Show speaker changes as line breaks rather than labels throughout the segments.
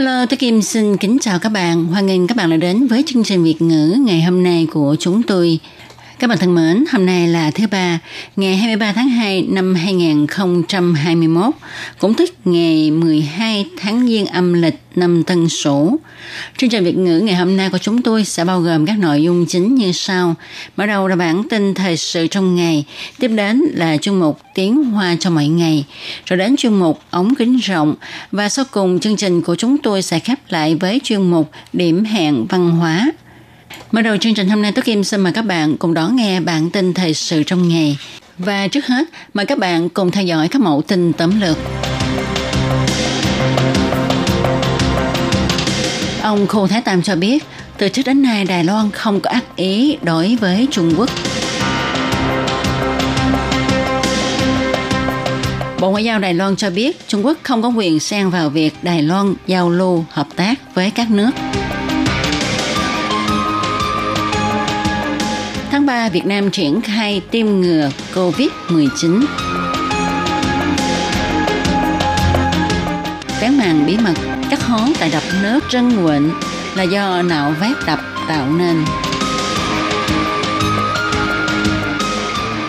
Hello, tôi Kim xin kính chào các bạn. Hoan nghênh các bạn đã đến với chương trình Việt ngữ ngày hôm nay của chúng tôi. Các bạn thân mến, hôm nay là thứ ba, ngày 23 tháng 2 năm 2021, cũng tức ngày 12 tháng Giêng âm lịch năm Tân Sửu. Chương trình Việt ngữ ngày hôm nay của chúng tôi sẽ bao gồm các nội dung chính như sau. Mở đầu là bản tin thời sự trong ngày, tiếp đến là chuyên mục tiếng hoa cho mọi ngày, rồi đến chuyên mục ống kính rộng và sau cùng chương trình của chúng tôi sẽ khép lại với chuyên mục điểm hẹn văn hóa. Mở đầu chương trình hôm nay, Tú Kim xin mời các bạn cùng đón nghe bản tin thời sự trong ngày. Và trước hết, mời các bạn cùng theo dõi các mẫu tin tóm lược. Ông Khô Thái Tam cho biết, từ trước đến nay Đài Loan không có ác ý đối với Trung Quốc. Bộ Ngoại giao Đài Loan cho biết Trung Quốc không có quyền xen vào việc Đài Loan giao lưu hợp tác với các nước. Tháng 3, Việt Nam triển khai tiêm ngừa COVID-19. Vén màn bí mật, các hố tại đập nước Trân Quỳnh là do nạo vét đập tạo nên.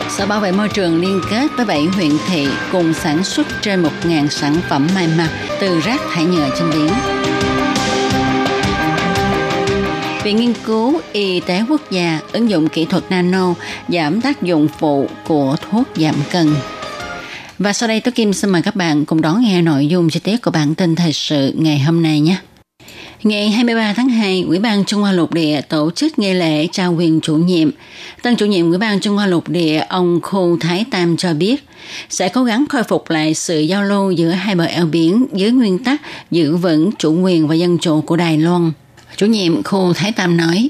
Sở Bảo vệ môi trường liên kết với 7 huyện thị cùng sản xuất trên 1.000 sản phẩm may mặc từ rác thải nhựa trên biển. Viện Nghiên cứu Y tế Quốc gia ứng dụng kỹ thuật nano giảm tác dụng phụ của thuốc giảm cân. Và sau đây Tố Kim xin mời các bạn cùng đón nghe nội dung chi tiết của bản tin thời sự ngày hôm nay nhé. Ngày 23 tháng 2, Ủy ban Trung Hoa Lục Địa tổ chức nghi lễ trao quyền chủ nhiệm. Tân chủ nhiệm Ủy ban Trung Hoa Lục Địa ông Khu Thái Tam cho biết sẽ cố gắng khôi phục lại sự giao lưu giữa hai bờ eo biển dưới nguyên tắc giữ vững chủ quyền và dân chủ của Đài Loan. Chủ nhiệm khu Thái Tam nói.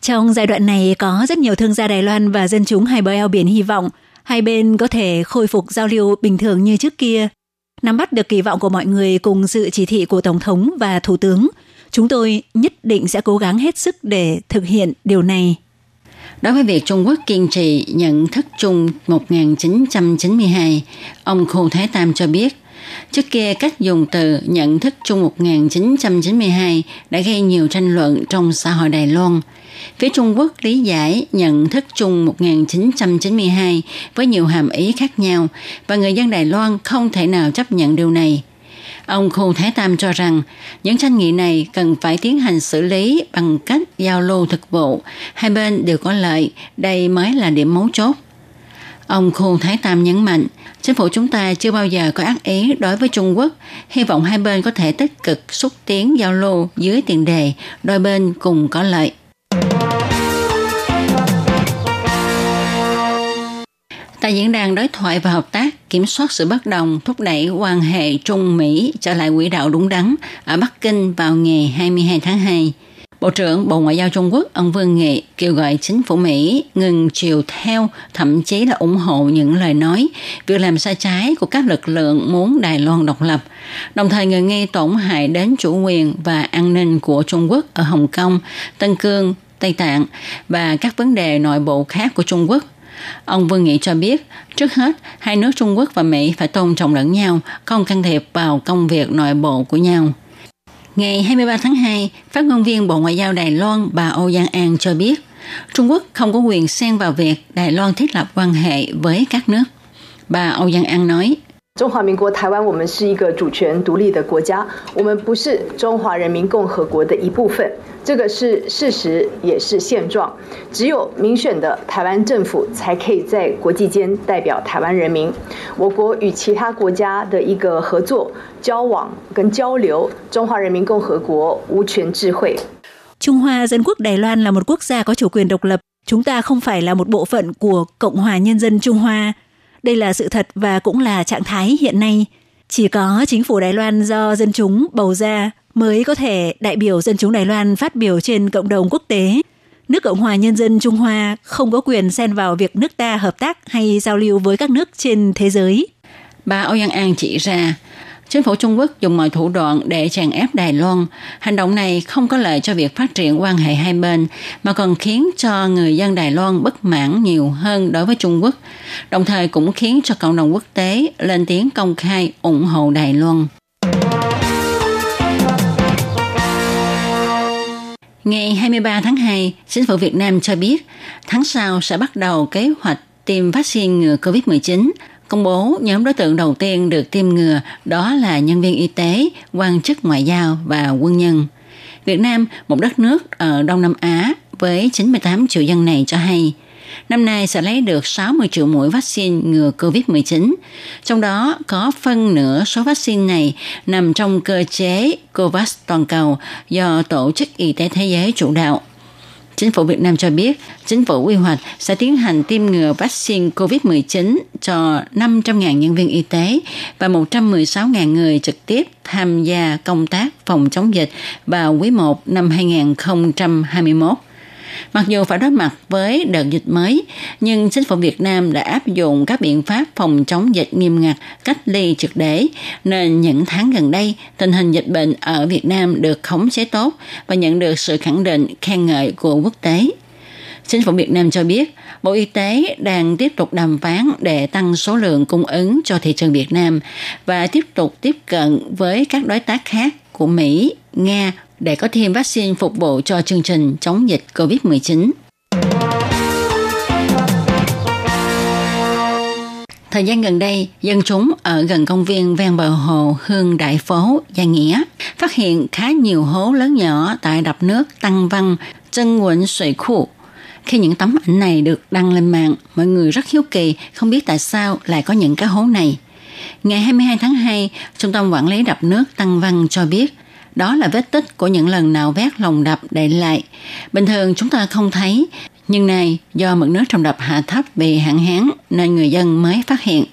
Trong giai đoạn này có rất nhiều thương gia Đài Loan và dân chúng hai bờ eo biển hy vọng hai bên có thể khôi phục giao lưu bình thường như trước kia. Nắm bắt được kỳ vọng của mọi người cùng dự chỉ thị của Tổng thống và Thủ tướng, chúng tôi nhất định sẽ cố gắng hết sức để thực hiện điều này.
Đối với việc Trung Quốc kiên trì nhận thức chung 1992, ông Khu Thái Tam cho biết, trước kia cách dùng từ nhận thức chung 1992 đã gây nhiều tranh luận trong xã hội Đài Loan. Phía Trung Quốc lý giải nhận thức chung 1992 với nhiều hàm ý khác nhau và người dân Đài Loan không thể nào chấp nhận điều này. Ông Khu Thái Tam cho rằng những tranh nghị này cần phải tiến hành xử lý bằng cách giao lưu thực vụ. Hai bên đều có lợi, đây mới là điểm mấu chốt. Ông Khu Thái Tam nhấn mạnh, chính phủ chúng ta chưa bao giờ có ác ý đối với Trung Quốc, hy vọng hai bên có thể tích cực xúc tiến giao lưu dưới tiền đề đôi bên cùng có lợi. Tại diễn đàn đối thoại và hợp tác kiểm soát sự bất đồng thúc đẩy quan hệ Trung Mỹ trở lại quỹ đạo đúng đắn ở Bắc Kinh vào ngày 22 tháng 2. Bộ trưởng Bộ Ngoại giao Trung Quốc ông Vương Nghị kêu gọi chính phủ Mỹ ngừng chiều theo, thậm chí là ủng hộ những lời nói, việc làm sai trái của các lực lượng muốn Đài Loan độc lập, đồng thời ngừng nghi tổn hại đến chủ quyền và an ninh của Trung Quốc ở Hồng Kông, Tân Cương, Tây Tạng và các vấn đề nội bộ khác của Trung Quốc. Ông Vương Nghị cho biết, trước hết, hai nước Trung Quốc và Mỹ phải tôn trọng lẫn nhau, không can thiệp vào công việc nội bộ của nhau. Ngày 23 tháng 2, phát ngôn viên Bộ Ngoại giao Đài Loan bà Âu Giang An cho biết, Trung Quốc không có quyền xen vào việc Đài Loan thiết lập quan hệ với các nước. Bà Âu Giang An nói,
中华民国台湾，我们是一个主权独立的国家，我们不是中华人民共和国的一部分，这个是事实，也是现状。只有民选的台湾政府才可以在国际间代表台湾人民。我国与其他国家的一个合作、交往跟交流，中华人民共和国无权智慧。
Trung Hoa Dân Quốc Đài Loan là một quốc gia có chủ quyền độc lập. Chúng ta không phải là một bộ phận của Cộng hòa Nhân dân Trung Hoa. Đây là sự thật và cũng là trạng thái hiện nay. Chỉ có chính phủ Đài Loan do dân chúng bầu ra mới có thể đại biểu dân chúng Đài Loan phát biểu trên cộng đồng quốc tế. Nước Cộng hòa Nhân dân Trung Hoa không có quyền xen vào việc nước ta hợp tác hay giao lưu với các nước trên thế giới.
Bà Âu Giang An chỉ ra, chính phủ Trung Quốc dùng mọi thủ đoạn để chèn ép Đài Loan. Hành động này không có lợi cho việc phát triển quan hệ hai bên, mà còn khiến cho người dân Đài Loan bất mãn nhiều hơn đối với Trung Quốc, đồng thời cũng khiến cho cộng đồng quốc tế lên tiếng công khai ủng hộ Đài Loan. Ngày 23 tháng 2, chính phủ Việt Nam cho biết tháng sau sẽ bắt đầu kế hoạch tiêm vaccine ngừa COVID-19 công bố nhóm đối tượng đầu tiên được tiêm ngừa đó là nhân viên y tế, quan chức ngoại giao và quân nhân. Việt Nam, một đất nước ở Đông Nam Á với 98 triệu dân này cho hay, năm nay sẽ lấy được 60 triệu mũi vaccine ngừa COVID-19. Trong đó có phân nửa số vaccine này nằm trong cơ chế COVAX toàn cầu do Tổ chức Y tế Thế giới chủ đạo. Chính phủ Việt Nam cho biết, chính phủ quy hoạch sẽ tiến hành tiêm ngừa vaccine COVID-19 cho 500.000 nhân viên y tế và 116.000 người trực tiếp tham gia công tác phòng chống dịch vào quý 1 năm 2021. Mặc dù phải đối mặt với đợt dịch mới, nhưng chính phủ Việt Nam đã áp dụng các biện pháp phòng chống dịch nghiêm ngặt, cách ly trực để, nên những tháng gần đây, tình hình dịch bệnh ở Việt Nam được khống chế tốt và nhận được sự khẳng định khen ngợi của quốc tế. Chính phủ Việt Nam cho biết, Bộ Y tế đang tiếp tục đàm phán để tăng số lượng cung ứng cho thị trường Việt Nam và tiếp tục tiếp cận với các đối tác khác của Mỹ, Nga để có thêm vaccine phục vụ cho chương trình chống dịch COVID-19. Thời gian gần đây, dân chúng ở gần công viên ven bờ hồ Hương Đại Phố, Gia Nghĩa phát hiện khá nhiều hố lớn nhỏ tại đập nước Tăng Văn, Chân Quận Sủy Khu. Khi những tấm ảnh này được đăng lên mạng, mọi người rất hiếu kỳ không biết tại sao lại có những cái hố này. Ngày 22 tháng 2, Trung tâm Quản lý Đập nước Tăng Văn cho biết đó là vết tích của những lần nào vét lồng đập để lại. Bình thường chúng ta không thấy, nhưng này do mực nước trong đập hạ thấp vì hạn hán nên người dân mới phát hiện.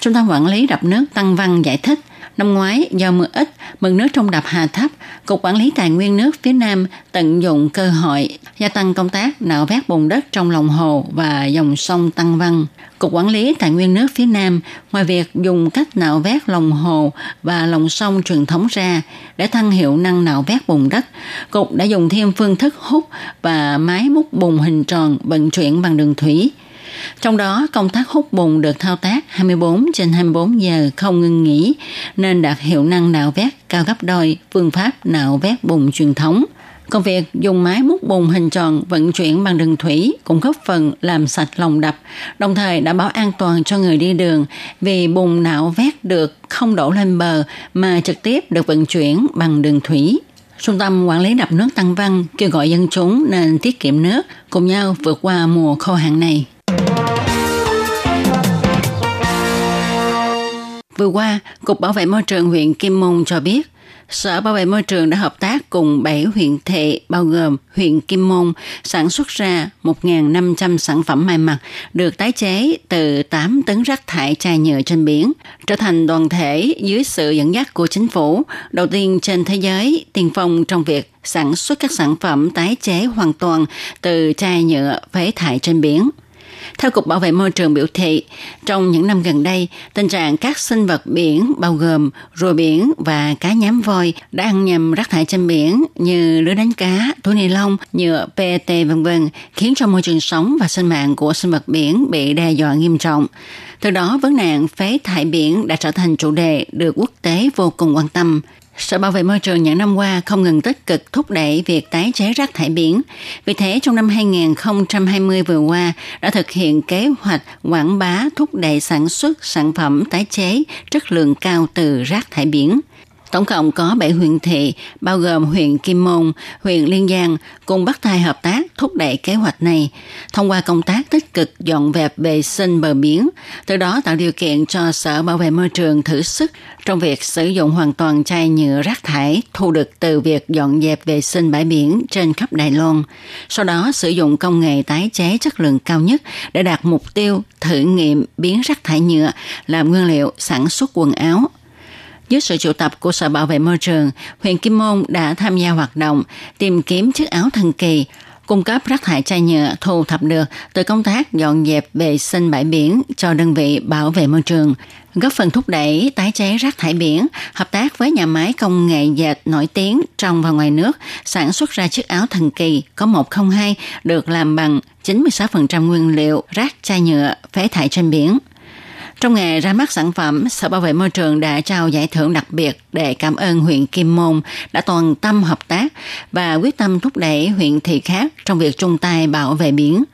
Trung tâm quản lý đập nước Tăng Văn giải thích, năm ngoái do mưa ít, mực nước trong đập hạ thấp, Cục Quản lý Tài nguyên nước phía Nam tận dụng cơ hội gia tăng công tác nạo vét bùn đất trong lòng hồ và dòng sông Tăng Văn. Cục Quản lý Tài nguyên nước phía Nam, ngoài việc dùng cách nạo vét lòng hồ và lòng sông truyền thống ra để tăng hiệu năng nạo vét bùn đất, Cục đã dùng thêm phương thức hút và máy múc bùn hình tròn vận chuyển bằng đường thủy. Trong đó, công tác hút bùn được thao tác 24 trên 24 giờ không ngưng nghỉ, nên đạt hiệu năng nạo vét cao gấp đôi phương pháp nạo vét bùn truyền thống. Còn việc dùng máy múc bùn hình tròn vận chuyển bằng đường thủy cũng góp phần làm sạch lòng đập, đồng thời đảm bảo an toàn cho người đi đường vì bùn nạo vét được không đổ lên bờ mà trực tiếp được vận chuyển bằng đường thủy. Trung tâm Quản lý đập nước Tăng Văn kêu gọi dân chúng nên tiết kiệm nước, cùng nhau vượt qua mùa khô hạn này. Vừa qua, Cục Bảo vệ Môi trường huyện Kim Môn cho biết, Sở Bảo vệ Môi trường đã hợp tác cùng 7 huyện thị bao gồm huyện Kim Môn sản xuất ra 1.500 sản phẩm may mặc được tái chế từ 8 tấn rác thải chai nhựa trên biển, trở thành đoàn thể dưới sự dẫn dắt của chính phủ, đầu tiên trên thế giới tiên phong trong việc sản xuất các sản phẩm tái chế hoàn toàn từ chai nhựa phế thải trên biển. Theo Cục Bảo vệ Môi trường biểu thị, trong những năm gần đây, tình trạng các sinh vật biển bao gồm rùa biển và cá nhám voi đã ăn nhầm rác thải trên biển như lưới đánh cá, túi ni lông, nhựa, PET v.v. khiến cho môi trường sống và sinh mạng của sinh vật biển bị đe dọa nghiêm trọng. Từ đó, vấn nạn phế thải biển đã trở thành chủ đề được quốc tế vô cùng quan tâm. Sở Bảo vệ môi trường những năm qua không ngừng tích cực thúc đẩy việc tái chế rác thải biển. Vì thế, trong năm 2020 vừa qua đã thực hiện kế hoạch quảng bá thúc đẩy sản xuất sản phẩm tái chế chất lượng cao từ rác thải biển. Tổng cộng có 7 huyện thị, bao gồm huyện Kim Môn, huyện Liên Giang, cùng bắt tay hợp tác thúc đẩy kế hoạch này, thông qua công tác tích cực dọn dẹp vệ sinh bờ biển, từ đó tạo điều kiện cho Sở Bảo vệ Môi trường thử sức trong việc sử dụng hoàn toàn chai nhựa rác thải thu được từ việc dọn dẹp vệ sinh bãi biển trên khắp Đài Loan. Sau đó sử dụng công nghệ tái chế chất lượng cao nhất để đạt mục tiêu thử nghiệm biến rác thải nhựa làm nguyên liệu sản xuất quần áo dưới sự triệu tập của Sở Bảo vệ Môi trường, huyện Kim Môn đã tham gia hoạt động tìm kiếm chiếc áo thần kỳ, cung cấp rác thải chai nhựa thu thập được từ công tác dọn dẹp vệ sinh bãi biển cho đơn vị bảo vệ môi trường, góp phần thúc đẩy tái chế rác thải biển, hợp tác với nhà máy công nghệ dệt nổi tiếng trong và ngoài nước, sản xuất ra chiếc áo thần kỳ có 102 được làm bằng 96% nguyên liệu rác chai nhựa phế thải trên biển. Trong ngày ra mắt sản phẩm, Sở Bảo vệ Môi trường đã trao giải thưởng đặc biệt để cảm ơn huyện Kim Môn đã toàn tâm hợp tác và quyết tâm thúc đẩy huyện thị khác trong việc chung tay bảo vệ biển.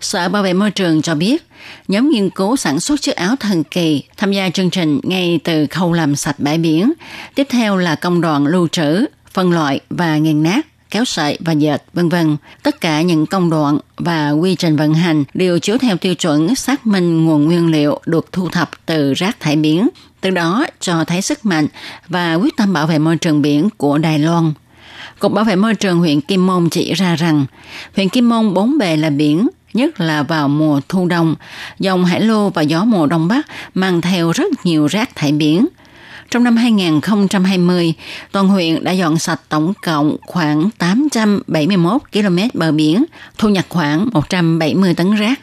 Sở Bảo vệ Môi trường cho biết, nhóm nghiên cứu sản xuất chiếc áo thần kỳ tham gia chương trình ngay từ khâu làm sạch bãi biển. Tiếp theo là công đoạn lưu trữ, phân loại và nghiền nát kéo sợi và dệt, vân vân. Tất cả những công đoạn và quy trình vận hành đều chiếu theo tiêu chuẩn xác minh nguồn nguyên liệu được thu thập từ rác thải biển, từ đó cho thấy sức mạnh và quyết tâm bảo vệ môi trường biển của Đài Loan. Cục Bảo vệ Môi trường huyện Kim Môn chỉ ra rằng, huyện Kim Môn bốn bề là biển, nhất là vào mùa thu đông, dòng hải lô và gió mùa đông bắc mang theo rất nhiều rác thải biển – trong năm 2020, toàn huyện đã dọn sạch tổng cộng khoảng 871 km bờ biển, thu nhập khoảng 170 tấn rác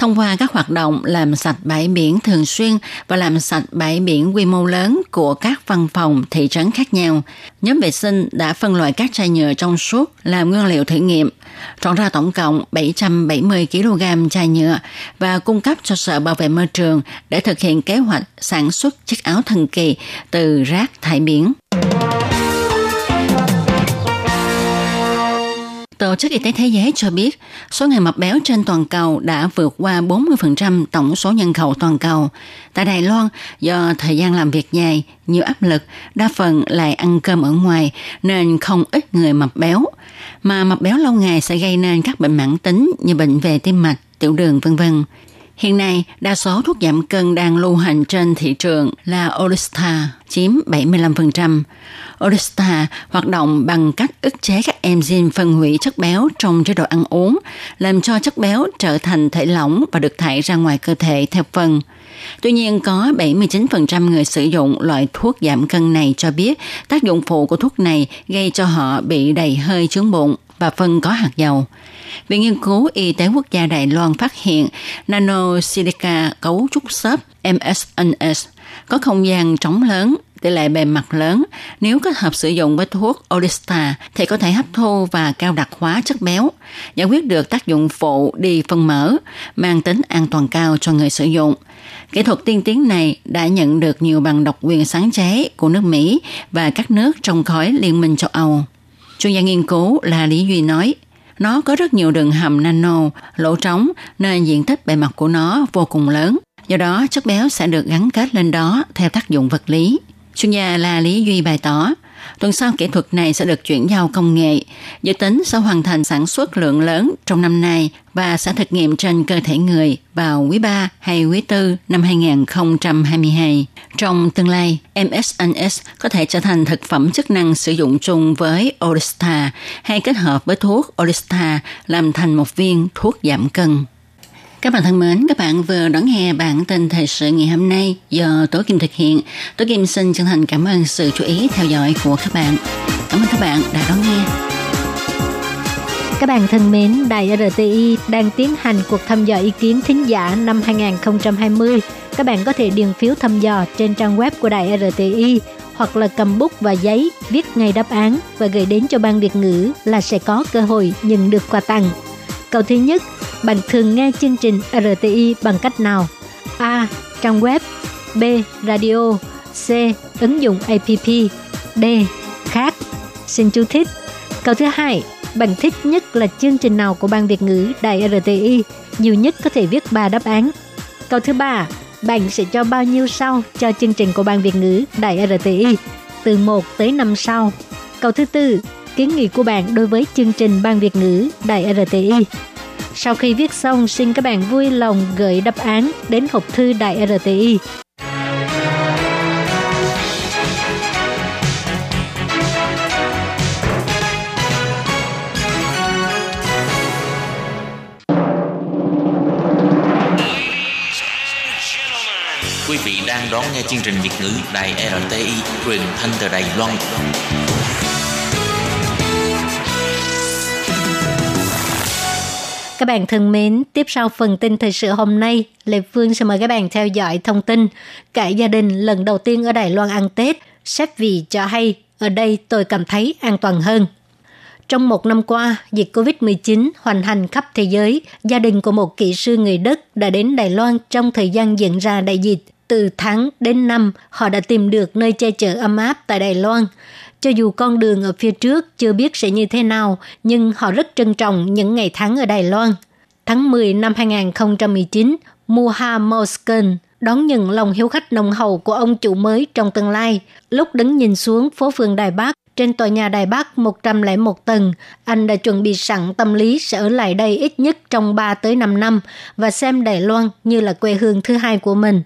thông qua các hoạt động làm sạch bãi biển thường xuyên và làm sạch bãi biển quy mô lớn của các văn phòng thị trấn khác nhau. Nhóm vệ sinh đã phân loại các chai nhựa trong suốt làm nguyên liệu thử nghiệm, chọn ra tổng cộng 770 kg chai nhựa và cung cấp cho Sở Bảo vệ Môi trường để thực hiện kế hoạch sản xuất chiếc áo thần kỳ từ rác thải biển. Tổ chức Y tế Thế giới cho biết số người mập béo trên toàn cầu đã vượt qua 40% tổng số nhân khẩu toàn cầu. Tại Đài Loan, do thời gian làm việc dài, nhiều áp lực, đa phần lại ăn cơm ở ngoài nên không ít người mập béo. Mà mập béo lâu ngày sẽ gây nên các bệnh mãn tính như bệnh về tim mạch, tiểu đường vân vân. Hiện nay, đa số thuốc giảm cân đang lưu hành trên thị trường là Orista, chiếm 75%. Orista hoạt động bằng cách ức chế các enzyme phân hủy chất béo trong chế độ ăn uống, làm cho chất béo trở thành thể lỏng và được thải ra ngoài cơ thể theo phân. Tuy nhiên, có 79% người sử dụng loại thuốc giảm cân này cho biết tác dụng phụ của thuốc này gây cho họ bị đầy hơi chướng bụng và phân có hạt dầu. Viện Nghiên cứu Y tế Quốc gia Đài Loan phát hiện nano silica cấu trúc xốp MSNS có không gian trống lớn tỷ lệ bề mặt lớn, nếu kết hợp sử dụng với thuốc Odista thì có thể hấp thu và cao đặc hóa chất béo, giải quyết được tác dụng phụ đi phân mỡ, mang tính an toàn cao cho người sử dụng. Kỹ thuật tiên tiến này đã nhận được nhiều bằng độc quyền sáng chế của nước Mỹ và các nước trong khối Liên minh châu Âu. Chuyên gia nghiên cứu là Lý Duy nói, nó có rất nhiều đường hầm nano, lỗ trống nên diện tích bề mặt của nó vô cùng lớn. Do đó, chất béo sẽ được gắn kết lên đó theo tác dụng vật lý. Chuyên gia là Lý Duy bày tỏ, tuần sau kỹ thuật này sẽ được chuyển giao công nghệ, dự tính sẽ hoàn thành sản xuất lượng lớn trong năm nay và sẽ thực nghiệm trên cơ thể người vào quý 3 hay quý 4 năm 2022. Trong tương lai, MSNS có thể trở thành thực phẩm chức năng sử dụng chung với Orista hay kết hợp với thuốc Orista làm thành một viên thuốc giảm cân. Các bạn thân mến, các bạn vừa đón nghe bản tin thời sự ngày hôm nay do Tố Kim thực hiện. Tố Kim xin chân thành cảm ơn sự chú ý theo dõi của các bạn. Cảm ơn các bạn đã đón nghe.
Các bạn thân mến, Đài RTI đang tiến hành cuộc thăm dò ý kiến thính giả năm 2020. Các bạn có thể điền phiếu thăm dò trên trang web của Đài RTI hoặc là cầm bút và giấy viết ngay đáp án và gửi đến cho ban Việt ngữ là sẽ có cơ hội nhận được quà tặng. Câu thứ nhất, bạn thường nghe chương trình RTI bằng cách nào? A. Trang web B. Radio C. Ứng dụng APP
D. Khác. Xin chú thích. Câu thứ hai, bạn thích nhất là chương trình nào của Ban Việt ngữ Đài RTI? Nhiều nhất có thể viết 3 đáp án. Câu thứ ba, bạn sẽ cho bao nhiêu sao cho chương trình của Ban Việt ngữ Đài RTI? Từ 1 tới 5 sao. Câu thứ tư, kiến nghị của bạn đối với chương trình Ban Việt ngữ Đài RTI. Sau khi viết xong, xin các bạn vui lòng gửi đáp án đến hộp thư Đài RTI
Quý vị đang đón nghe chương trình Việt ngữ Đài RTI truyền thanh từ Đài Loan.
Các bạn thân mến, tiếp sau phần tin thời sự hôm nay, Lê Phương sẽ mời các bạn theo dõi thông tin. Cả gia đình lần đầu tiên ở Đài Loan ăn Tết, sếp vì cho hay, ở đây tôi cảm thấy an toàn hơn. Trong một năm qua, dịch COVID-19 hoành hành khắp thế giới, gia đình của một kỹ sư người Đức đã đến Đài Loan trong thời gian diễn ra đại dịch. Từ tháng đến năm, họ đã tìm được nơi che chở ấm áp tại Đài Loan. Cho dù con đường ở phía trước chưa biết sẽ như thế nào, nhưng họ rất trân trọng những ngày tháng ở Đài Loan. Tháng 10 năm 2019, Muha Mosken đón nhận lòng hiếu khách nồng hậu của ông chủ mới trong tương lai. Lúc đứng nhìn xuống phố phường Đài Bắc, trên tòa nhà Đài Bắc 101 tầng, anh đã chuẩn bị sẵn tâm lý sẽ ở lại đây ít nhất trong 3 tới 5 năm và xem Đài Loan như là quê hương thứ hai của mình.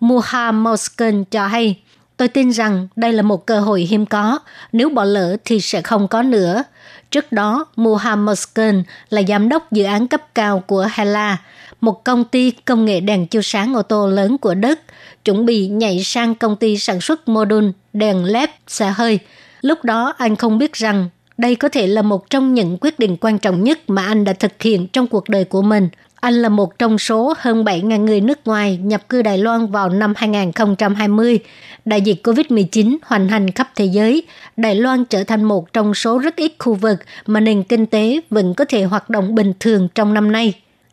Muha Mosken cho hay, Tôi tin rằng đây là một cơ hội hiếm có, nếu bỏ lỡ thì sẽ không có nữa. Trước đó, Muhammad Skin là giám đốc dự án cấp cao của Hella, một công ty công nghệ đèn chiếu sáng ô tô lớn của Đức, chuẩn bị nhảy sang công ty sản xuất mô đun đèn LED xe hơi. Lúc đó anh không biết rằng đây có thể là một trong những quyết định quan trọng nhất mà anh đã thực hiện trong cuộc đời của mình – anh là một trong số hơn 7.000 người nước ngoài nhập cư Đài Loan vào năm 2020. Đại dịch COVID-19 hoành hành khắp thế giới, Đài Loan trở thành một trong số rất ít khu vực mà nền kinh tế vẫn có thể hoạt động bình thường trong năm nay.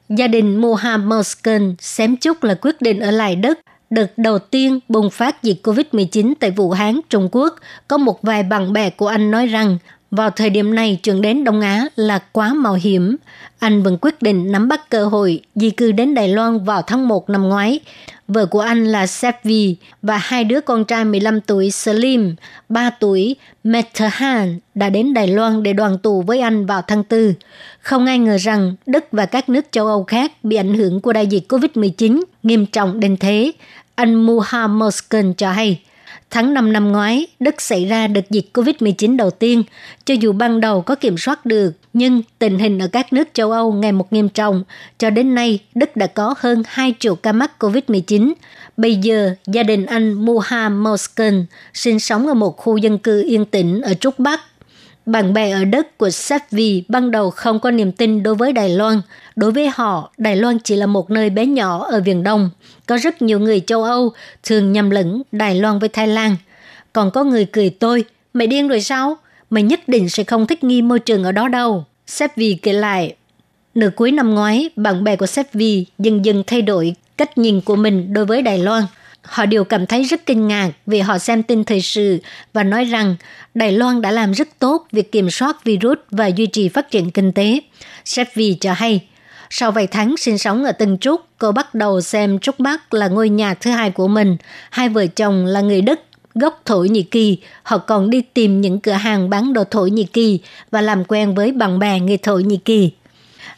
Gia đình Mohammed Mosken xém chút là quyết định ở lại đất Đợt đầu tiên bùng phát dịch COVID-19 tại Vũ Hán, Trung Quốc, có một vài bạn bè của anh nói rằng vào thời điểm này chuyển đến Đông Á là quá mạo hiểm. Anh vẫn quyết định nắm bắt cơ hội di cư đến Đài Loan vào tháng 1 năm ngoái. Vợ của anh là Sepvi và hai đứa con trai 15 tuổi Slim, 3 tuổi Meterhan đã đến Đài Loan để đoàn tù với anh vào tháng 4. Không ai ngờ rằng Đức và các nước châu Âu khác bị ảnh hưởng của đại dịch COVID-19 nghiêm trọng đến thế. Anh Muhammad Moskin cho hay – Tháng 5 năm ngoái, Đức xảy ra đợt dịch COVID-19 đầu tiên. Cho dù ban đầu có kiểm soát được, nhưng tình hình ở các nước châu Âu ngày một nghiêm trọng. Cho đến nay, Đức đã có hơn 2 triệu ca mắc COVID-19. Bây giờ, gia đình anh Muha Mosken sinh sống ở một khu dân cư yên tĩnh ở Trúc Bắc bạn bè ở đất của Savvi ban đầu không có niềm tin đối với Đài Loan. Đối với họ, Đài Loan chỉ là một nơi bé nhỏ ở Viền Đông. Có rất nhiều người châu Âu thường nhầm lẫn Đài Loan với Thái Lan. Còn có người cười tôi, mày điên rồi sao? Mày nhất định sẽ không thích nghi môi trường ở đó đâu. Savvi kể lại, nửa cuối năm ngoái, bạn bè của Savvi dần dần thay đổi cách nhìn của mình đối với Đài Loan – Họ đều cảm thấy rất kinh ngạc vì họ xem tin thời sự và nói rằng Đài Loan đã làm rất tốt việc kiểm soát virus và duy trì phát triển kinh tế. Sếp Vi cho hay, sau vài tháng sinh sống ở Tân Trúc, cô bắt đầu xem Trúc Bắc là ngôi nhà thứ hai của mình. Hai vợ chồng là người Đức gốc Thổ Nhĩ Kỳ, họ còn đi tìm những cửa hàng bán đồ Thổ Nhĩ Kỳ và làm quen với bạn bè người Thổ Nhĩ Kỳ.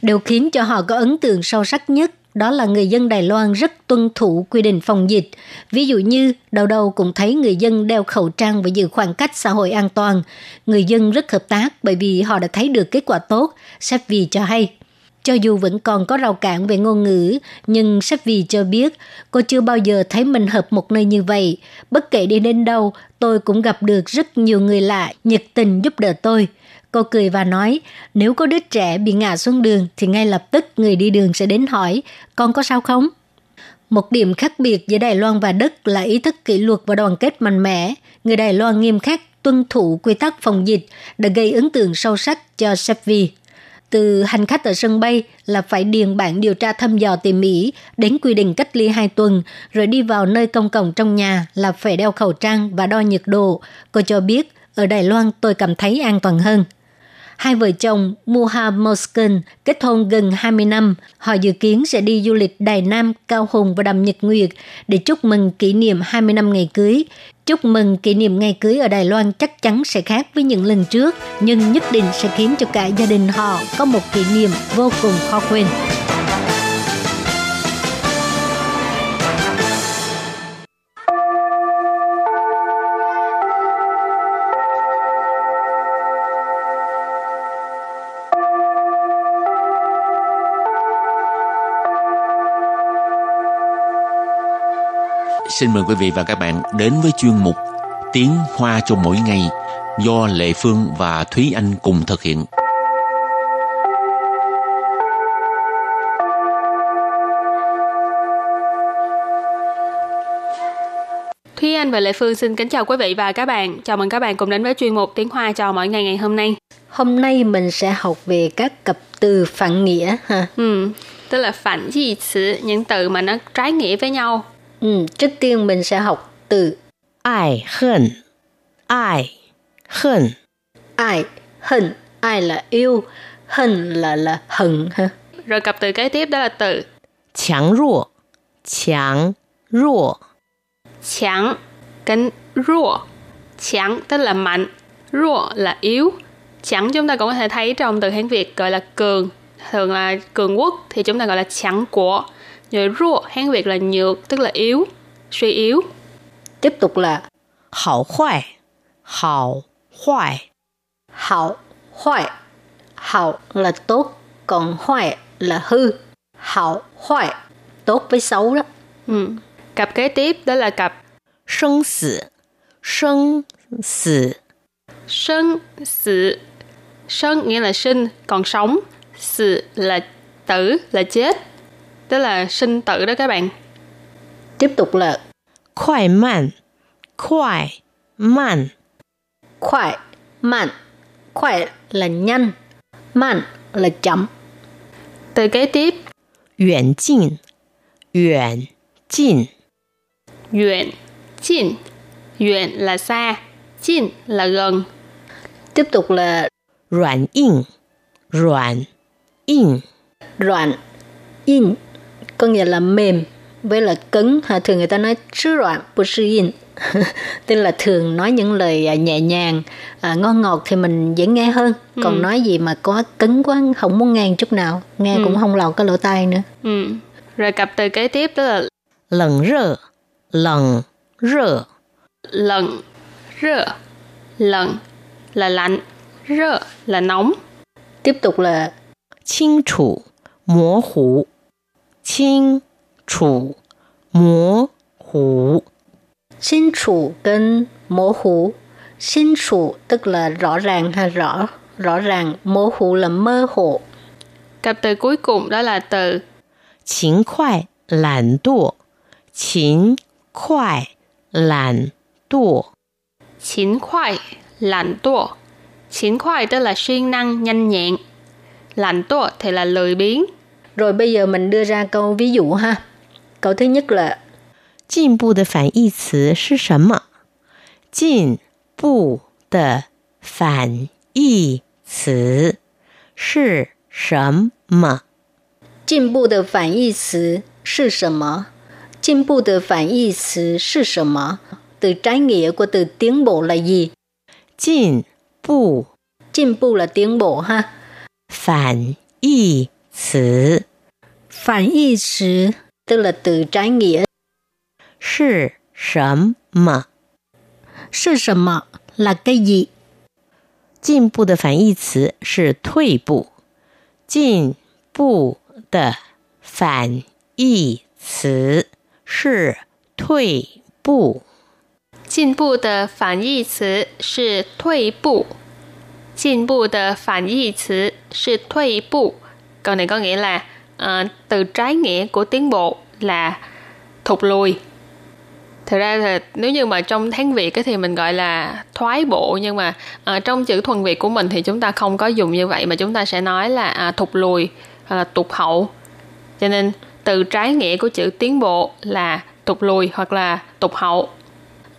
Điều khiến cho họ có ấn tượng sâu sắc nhất đó là người dân Đài Loan rất tuân thủ quy định phòng dịch. Ví dụ như đầu đầu cũng thấy người dân đeo khẩu trang và giữ khoảng cách xã hội an toàn. Người dân rất hợp tác bởi vì họ đã thấy được kết quả tốt, sếp vì cho hay. Cho dù vẫn còn có rào cản về ngôn ngữ, nhưng sếp vì cho biết cô chưa bao giờ thấy mình hợp một nơi như vậy. Bất kể đi đến đâu, tôi cũng gặp được rất nhiều người lạ, nhiệt tình giúp đỡ tôi – Cô cười và nói, nếu có đứa trẻ bị ngã xuống đường thì ngay lập tức người đi đường sẽ đến hỏi, con có sao không? Một điểm khác biệt giữa Đài Loan và Đức là ý thức kỷ luật và đoàn kết mạnh mẽ. Người Đài Loan nghiêm khắc tuân thủ quy tắc phòng dịch đã gây ấn tượng sâu sắc cho Sevi. từ hành khách ở sân bay là phải điền bản điều tra thăm dò tỉ mỉ, đến quy định cách ly 2 tuần, rồi đi vào nơi công cộng trong nhà là phải đeo khẩu trang và đo nhiệt độ. Cô cho biết, ở Đài Loan tôi cảm thấy an toàn hơn. Hai vợ chồng Muha Moskin kết hôn gần 20 năm. Họ dự kiến sẽ đi du lịch Đài Nam, Cao Hùng và Đầm Nhật Nguyệt để chúc mừng kỷ niệm 20 năm ngày cưới. Chúc mừng kỷ niệm ngày cưới ở Đài Loan chắc chắn sẽ khác với những lần trước, nhưng nhất định sẽ khiến cho cả gia đình họ có một kỷ niệm vô cùng khó quên.
Xin mời quý vị và các bạn đến với chuyên mục Tiếng Hoa cho mỗi ngày do Lệ Phương và Thúy Anh cùng thực hiện.
Thúy Anh và Lệ Phương xin kính chào quý vị và các bạn. Chào mừng các bạn cùng đến với chuyên mục Tiếng Hoa cho mỗi ngày ngày hôm nay.
Hôm nay mình sẽ học về các cặp từ phản nghĩa ha.
Ừ, tức là phản gì 词, những từ mà nó trái nghĩa với nhau.
Ừ, trước tiên mình sẽ học từ
ai hận. Ai hận.
Ai hận. Ai là yêu, hận là là hận ha.
Rồi cặp từ kế tiếp đó là từ
chẳng rùa. Chẳng rùa.
Chẳng cánh rùa. Chẳng tức là mạnh, rùa là yếu. Chẳng chúng ta cũng có thể thấy trong từ Hán Việt gọi là cường. Thường là cường quốc thì chúng ta gọi là chẳng của rồi rua hán việt là nhược tức là yếu suy yếu.
Tiếp tục là
hảo hoài hảo hoài.
Hảo hoài hảo là tốt còn hoài là hư. Hảo hoài tốt với xấu đó.
Ừ. cặp kế tiếp đó là cặp
sinh tử sinh tử
sinh tử sinh nghĩa là sinh còn sống. Tử là tử là chết tức là sinh tử đó các bạn.
Tiếp tục là
khoai man, khoai man.
Khoai man, khoai là nhanh, man là chậm.
Từ kế tiếp,
yuan jin, yuan jin.
Yuan jin, yuan là xa, jin là gần.
Tiếp tục là
ruan in, ruan in.
Ruan in có nghĩa là mềm với là cứng. Ha, thường người ta nói chứ đoạn,不是 in. Tức là thường nói những lời à, nhẹ nhàng, à, ngon ngọt thì mình dễ nghe hơn. Còn nói gì mà có cứng quá không muốn nghe chút nào, nghe cũng không lọt cái lỗ tai nữa.
Ừ. Rồi cặp từ kế tiếp đó là
冷热，冷热，
lận, rơ. Lận là lạnh, rơ là nóng.
Tiếp tục là
清楚，模糊， 清楚，模糊，
xin chủ跟模糊. Xin chủ tức là rõ ràng hay rõ, rõ ràng,模糊 là mơ hồ.
Cặp từ cuối cùng đó là từ
勤快，懒惰，勤快，懒惰，
chín khoai, lạnh tua. Chín khoai tức là siêng năng, nhanh nhẹn. Lạnh tua thì là lười biếng.
Rồi bây giờ mình đưa ra câu ví dụ ha. Câu thứ nhất là
进步的反义词是什么？进步的反义词是什么？
进步的反义词是什么？进步的反义词是什么？Từ trái nghĩa của từ tiến bộ là gì?
进步
Tiến bộ là tiến bộ ha.
反义 词
Phản y词tức là từ trái nghĩa
是什么？
是什么 là cái gì?
进步的反义词是退步。进步的反义词是退步。
进步的反义词是退步。进步的反义词是退步. Câu này có nghĩa là uh, từ trái nghĩa của tiến bộ là thụt lùi. thực ra là nếu như mà trong tháng việt thì mình gọi là thoái bộ nhưng mà à, trong chữ thuần việt của mình thì chúng ta không có dùng như vậy mà chúng ta sẽ nói là à, thụt lùi hoặc là tụt hậu. Cho nên từ trái nghĩa của chữ tiến bộ là tụt lùi hoặc là tụt hậu.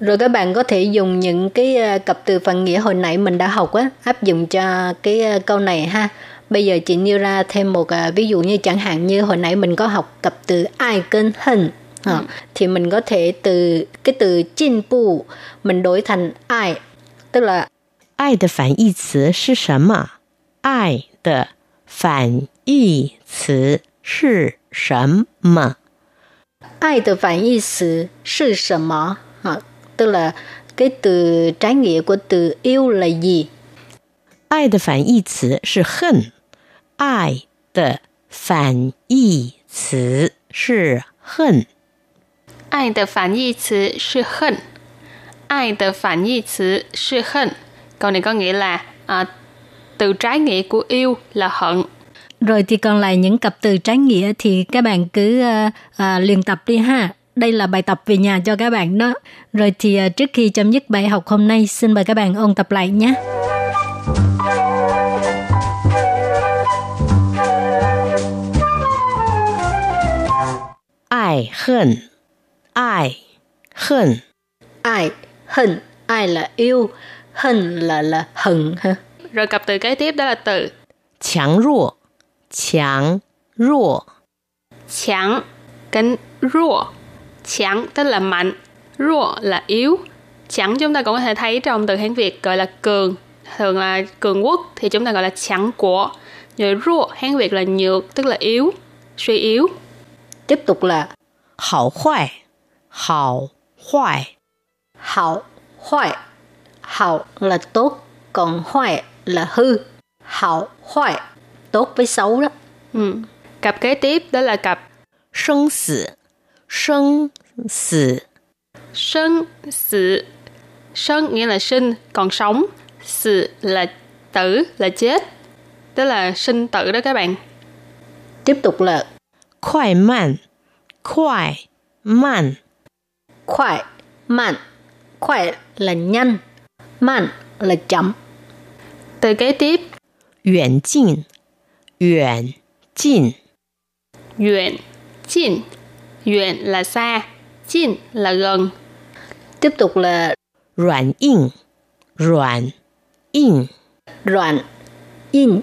Rồi các bạn có thể dùng những cái ờ, cặp từ phần nghĩa hồi nãy mình đã học á áp dụng cho cái câu này ha. bây giờ chị nêu ra thêm một uh, ví dụ như chẳng hạn như hồi nãy mình có học cặp từ ai cân hình à, thì mình có thể từ cái từ tiến bộ mình đổi thành ai tức là
爱的反义词是什么？爱的反义词是什么？
爱的反义词是什么？à, tức là cái từ trái nghĩa của từ yêu là gì?
爱的反义词是恨， 爱的反义词是恨。
爱的反义词是恨，爱的反义词是恨。Câu này có nghĩa là à, từ trái nghĩa của yêu là hận.
Rồi thì còn lại những cặp từ trái nghĩa thì các bạn cứ uh, uh, luyện tập đi ha. Đây là bài tập về nhà cho các bạn đó. Rồi thì uh, trước khi chấm dứt bài học hôm nay, xin mời các bạn ôn tập lại nhé.
爱恨，爱恨，
爱恨，爱 là yêu, hận là là hận ha.
Rồi cặp từ kế tiếp đó là từ
强弱，强弱，
强 跟 rua. 强 tức là mạnh, rua là yếu. Chẳng chúng ta cũng có thể thấy trong từ Hán Việt gọi là cường. Thường là cường quốc thì chúng ta gọi là chẳng của. Rồi rua Hán Việt là nhược tức là yếu, suy yếu.
Tiếp tục là
好坏，好坏，
hảo, hoại. Hảo là tốt, còn hoại là hư. Hảo, hoại, tốt với xấu đó.
Ừ. Cặp kế tiếp đó là cặp
生死，生死，
sinh sự. Sinh nghĩa là sinh, còn sống. Sự là tử, là chết. Đó là sinh tử đó các bạn.
Tiếp tục là
快慢，快慢，
khoai, man. Khoai là nhanh, man là chậm.
Từ kế tiếp
远近，远近，
Yuan, Jin. Yuan là xa, Jin là gần.
Tiếp tục là
软硬，软硬，
软, in,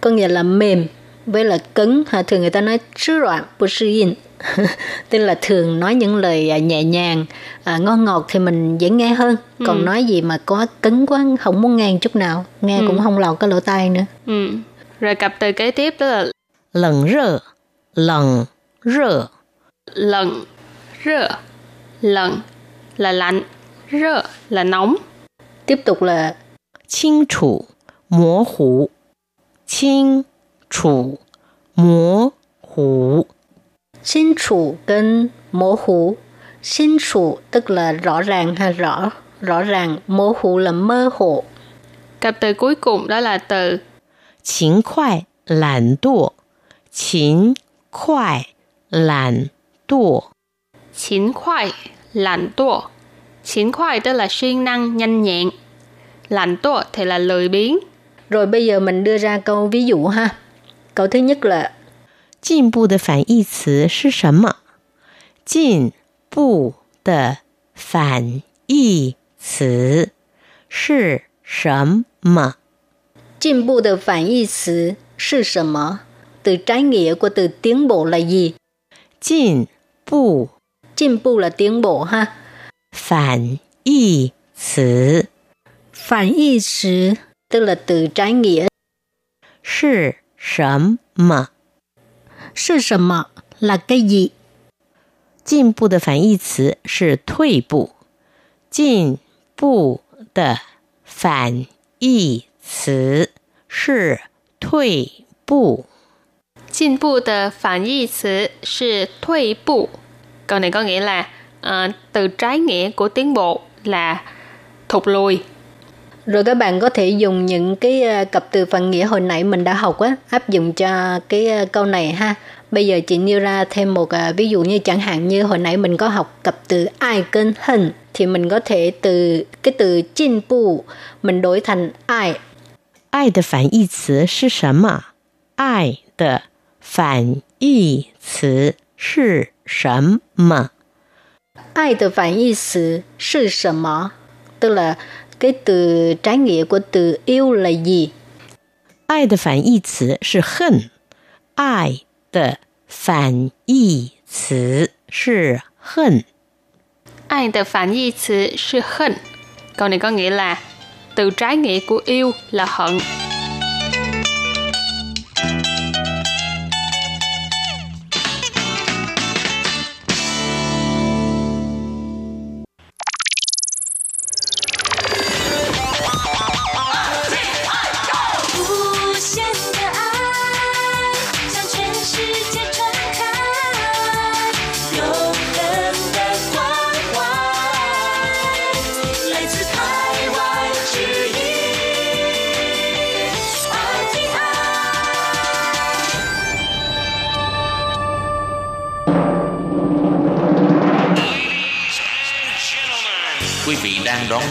có nghĩa là mềm với là cứng. Ha, thường người ta nói chứ软,不是 in. Tức là thường nói những lời à, nhẹ nhàng, à, ngon ngọt thì mình dễ nghe hơn. Còn
Ừ.
nói gì mà có cứng quá không muốn nghe chút nào, nghe
Ừ.
cũng không lọt cái lỗ tai nữa.
Ừ. Rồi cặp từ kế tiếp đó là
冷热，冷热，
lận, rơ. Lận là lạnh, rơ là nóng.
Tiếp tục là
清楚，模糊，清楚，模糊，
Xin chủ 跟 mô hồ. Xin chủ tức là rõ ràng hay rõ. Rõ ràng, mô hồ là mơ hồ.
Cặp từ cuối cùng đó là từ
Chính khoai lản đùa. Chính khoai lản đùa.
Chính khoai lản đùa. Chính khoai tức là siêng năng, nhanh nhẹn. Lạnh đùa thì là lười biếng.
Rồi bây giờ mình đưa ra câu ví dụ ha. Câu thứ nhất là
进步的反义词是什么？进步的反义词是什么？
进步的反义词是什么? Từ trái nghĩa của từ tiến bộ là gì?
进步
Tiến bộ là tiến bộ ha.
反义词
Phản y词 tức là từ trái nghĩa.
是什么？
Sự 什么 là cái gì?
进步的反义词是退步。进步的反义词是退步。
Tiến bộ的phản义词是退步. Câu này có nghĩa là ờ, từ trái nghĩa của tiến bộ là thụt lùi.
Rồi các bạn có thể dùng những cái ờ, cặp từ phần nghĩa hồi nãy mình đã học á, áp dụng cho cái ờ, câu này ha. Bây giờ chị nêu ra thêm một à, ví dụ như chẳng hạn như hồi nãy mình có học cặp từ ai cân hận thì mình có thể từ cái từ tiến bộ mình đổi thành ai.
爱的反义词是什么？爱的反义词是什么？
Ai từ phản ý sự là 什么? Tức là cái từ trái nghĩa của từ yêu là gì?
爱的反义词是恨，爱的反义词是恨。
Ai từ phản义词là hận. Câu này có nghĩa là từ trái nghĩa của yêu là hận.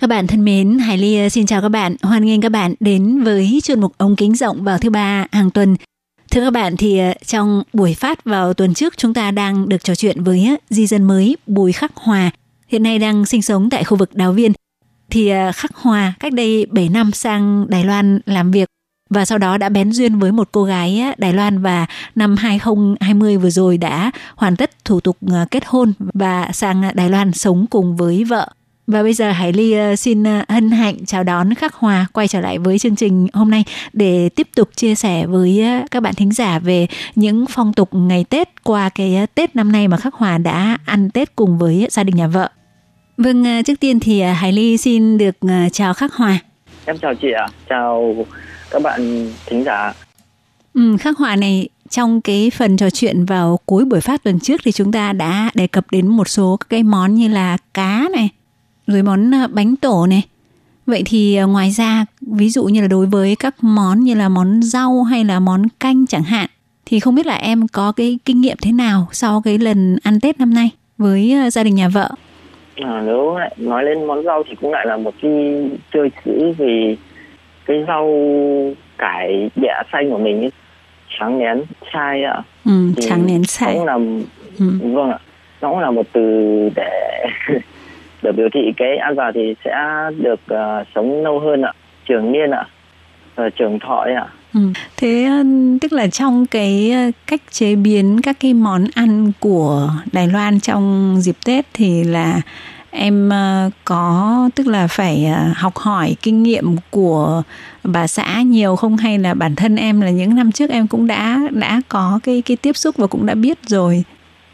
Các bạn thân mến, Hải Ly ờ, xin chào các bạn. Hoan nghênh các bạn đến với chuyên mục ống kính rộng vào thứ ba hàng tuần. Thưa các bạn thì ờ, trong buổi phát vào tuần trước chúng ta đang được trò chuyện với ờ, di dân mới Bùi Khắc Hòa, hiện nay đang sinh sống tại khu vực Đào Viên. Thì Khắc Hòa cách đây 7 năm sang Đài Loan làm việc và sau đó đã bén duyên với một cô gái Đài Loan và năm 2020 vừa rồi đã hoàn tất thủ tục kết hôn và sang Đài Loan sống cùng với vợ. Và bây giờ Hải Ly xin hân hạnh chào đón Khắc Hòa quay trở lại với chương trình hôm nay để tiếp tục chia sẻ với các bạn thính giả về những phong tục ngày Tết qua cái Tết năm nay mà Khắc Hòa đã ăn Tết cùng với gia đình nhà vợ. Vâng, trước tiên thì Hải Ly xin được chào Khắc Hòa.
Em chào chị ạ, chào các bạn thính giả.
Ừ, Khắc Hòa này trong cái phần trò chuyện vào cuối buổi phát tuần trước thì chúng ta đã đề cập đến một số các cái món như là cá này, rồi món bánh tổ này. Vậy thì ngoài ra, ví dụ như là đối với các món như là món rau hay là món canh chẳng hạn, thì không biết là em có cái kinh nghiệm thế nào sau cái lần ăn Tết năm nay với gia đình nhà vợ?
À, nếu nói lên món rau thì cũng lại là một cái chơi chữ vì cái rau cải bẹ xanh của mình ấy, nén chai ạ.
Ừ, trắng nén chai.
Cũng là ừ. vâng ạ. Nó cũng là một từ để để biểu thị cái ăn vào thì sẽ được uh, sống lâu hơn ạ, trường niên ạ, ờ, trường thọ ạ.
Ừ. Thế ờ, tức là trong cái cách chế biến các cái món ăn của Đài Loan trong dịp Tết thì là em có tức là phải học hỏi kinh nghiệm của bà xã nhiều không hay là bản thân em là những năm trước em cũng đã đã có cái cái tiếp xúc và cũng đã biết rồi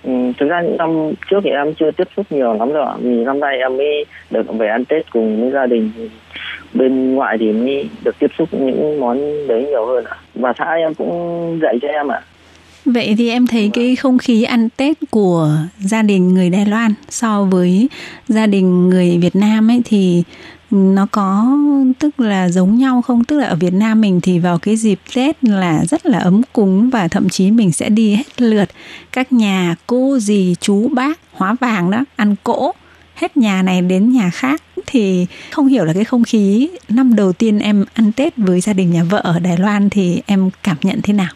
Ừ, thực ra những năm trước thì em chưa tiếp xúc nhiều lắm rồi vì năm nay em mới được về ăn tết cùng với gia đình. Bên ngoại thì mới được tiếp xúc những món đấy nhiều hơn ạ. Và xã em cũng dạy cho em ạ.
Vậy thì em thấy cái không khí ăn Tết của gia đình người Đài Loan so với gia đình người Việt Nam ấy thì nó có, tức là giống nhau không? Tức là ở Việt Nam mình thì vào cái dịp Tết là rất là ấm cúng và thậm chí mình sẽ đi hết lượt các nhà cô, dì, chú, bác, hóa vàng đó, ăn cỗ hết nhà này đến nhà khác thì không hiểu là cái không khí năm đầu tiên em ăn Tết với gia đình nhà vợ ở Đài Loan thì em cảm nhận thế nào?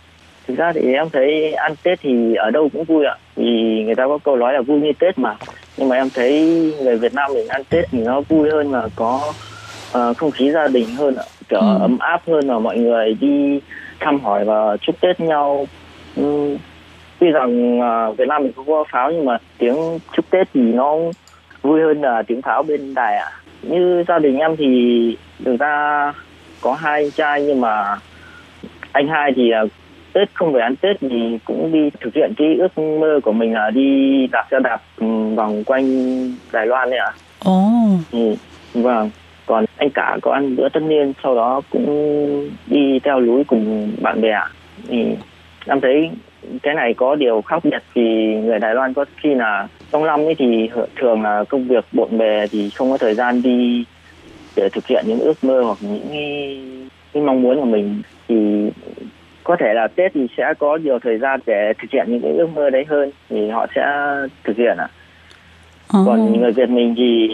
thực ra thì em thấy ăn tết thì ở đâu cũng vui ạ vì người ta có câu nói là vui như tết mà nhưng mà em thấy người việt nam mình ăn tết thì nó vui hơn và có uh, không khí gia đình hơn ạ. Kiểu ừ. ấm áp hơn và mọi người đi thăm hỏi và chúc tết nhau. Uhm, tuy rằng uh, việt nam mình không có pháo nhưng mà tiếng chúc tết thì nó vui hơn là tiếng pháo bên đài ạ. Như gia đình em thì thực ra có hai trai nhưng mà anh hai thì Tết không về ăn Tết thì cũng đi thực hiện cái ước mơ của mình là đi đạp xe đạp ừ, vòng quanh Đài Loan đấy ạ.
Ồ.
Ừ, vâng. Còn anh cả có ăn bữa tất niên sau đó cũng đi theo núi cùng bạn bè. Ừ. Em thấy cái này có điều khác biệt vì người Đài Loan có khi là trong năm ấy thì thường là công việc bộn bề thì không có thời gian đi để thực hiện những ước mơ hoặc những cái mong muốn của mình thì có thể là Tết thì sẽ có nhiều thời gian để thực hiện những cái ước mơ đấy hơn thì họ sẽ thực hiện ạ. À. Oh. Còn người Việt mình thì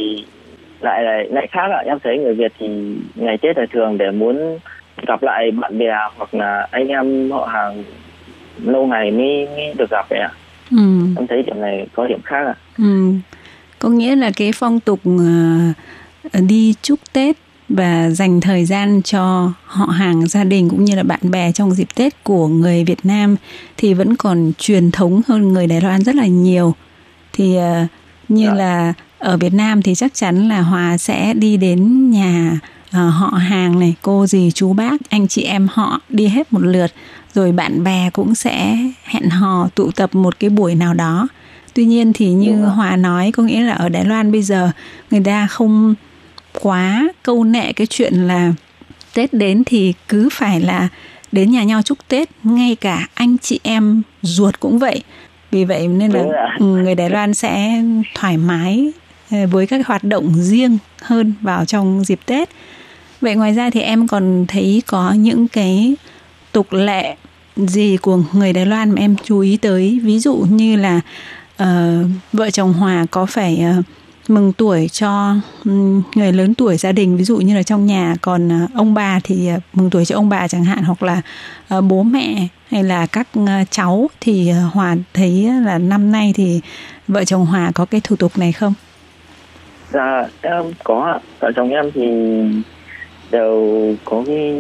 lại lại lại khác ạ. Em thấy người Việt thì ngày Tết là thường để muốn gặp lại bạn bè hoặc là anh em họ hàng lâu ngày mới, mới được gặp vậy ạ. Ừ. Em thấy điểm này có điểm khác ạ.
Ừ. Có nghĩa là cái phong tục uh, đi chúc Tết và dành thời gian cho họ hàng gia đình cũng như là bạn bè trong dịp Tết của người Việt Nam thì vẫn còn truyền thống hơn người Đài Loan rất là nhiều. Thì uh, như dạ. là ở Việt Nam thì chắc chắn là Hòa sẽ đi đến nhà uh, họ hàng này, cô dì chú bác, anh chị em họ đi hết một lượt rồi bạn bè cũng sẽ hẹn hò tụ tập một cái buổi nào đó. Tuy nhiên thì như Hòa nói có nghĩa là ở Đài Loan bây giờ người ta không quá câu nệ cái chuyện là Tết đến thì cứ phải là đến nhà nhau chúc Tết, ngay cả anh chị em ruột cũng vậy. Vì vậy nên là ừ, người Đài Loan sẽ thoải mái ờ, với các hoạt động riêng hơn vào trong dịp Tết. Vậy ngoài ra thì em còn thấy có những cái tục lệ gì của người Đài Loan mà em chú ý tới, ví dụ như là uh, vợ chồng Hòa có phải uh, mừng tuổi cho người lớn tuổi gia đình ví dụ như là trong nhà còn ờ, ông bà thì ờ, mừng tuổi cho ông bà chẳng hạn, hoặc là ờ, bố mẹ hay là các cháu thì Hòa thấy là năm nay thì vợ chồng Hòa có cái thủ tục này không?
Dạ em có vợ chồng em thì đều có cái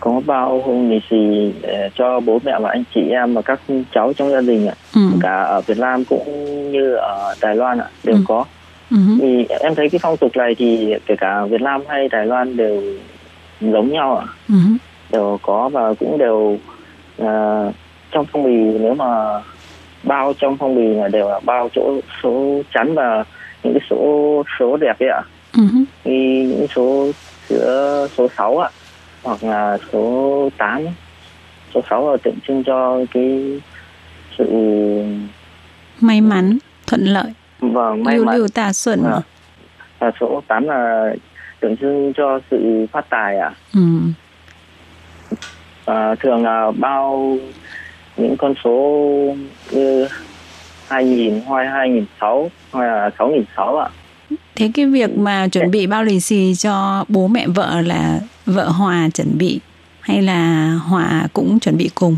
có bao hôn lì xì cho bố mẹ và anh chị em và các cháu trong gia đình ạ ừ. cả ở Việt Nam cũng như ở Đài Loan ạ đều ừ. có ừ. thì em thấy cái phong tục này thì kể cả Việt Nam hay Đài Loan đều giống nhau ạ ừ. đều có và cũng đều uh, trong phong bì nếu mà bao trong phong bì là đều là bao chỗ số chắn và những cái số số đẹp ấy ạ ừ. Thì những số giữa số 6 ạ hoặc là số 8 số 6 là tượng trưng cho cái sự
may mắn thuận lợi
vâng may
lưu
mắn
lưu tà xuân
à. và số 8 là tượng trưng cho sự phát tài ạ à. ừ. à, thường là bao những con số như 2000 hoặc 2006 hoặc là 6006 ạ
Thế cái việc mà chuẩn bị bao lì xì cho bố mẹ vợ là vợ Hòa chuẩn bị hay là Hòa cũng chuẩn bị cùng?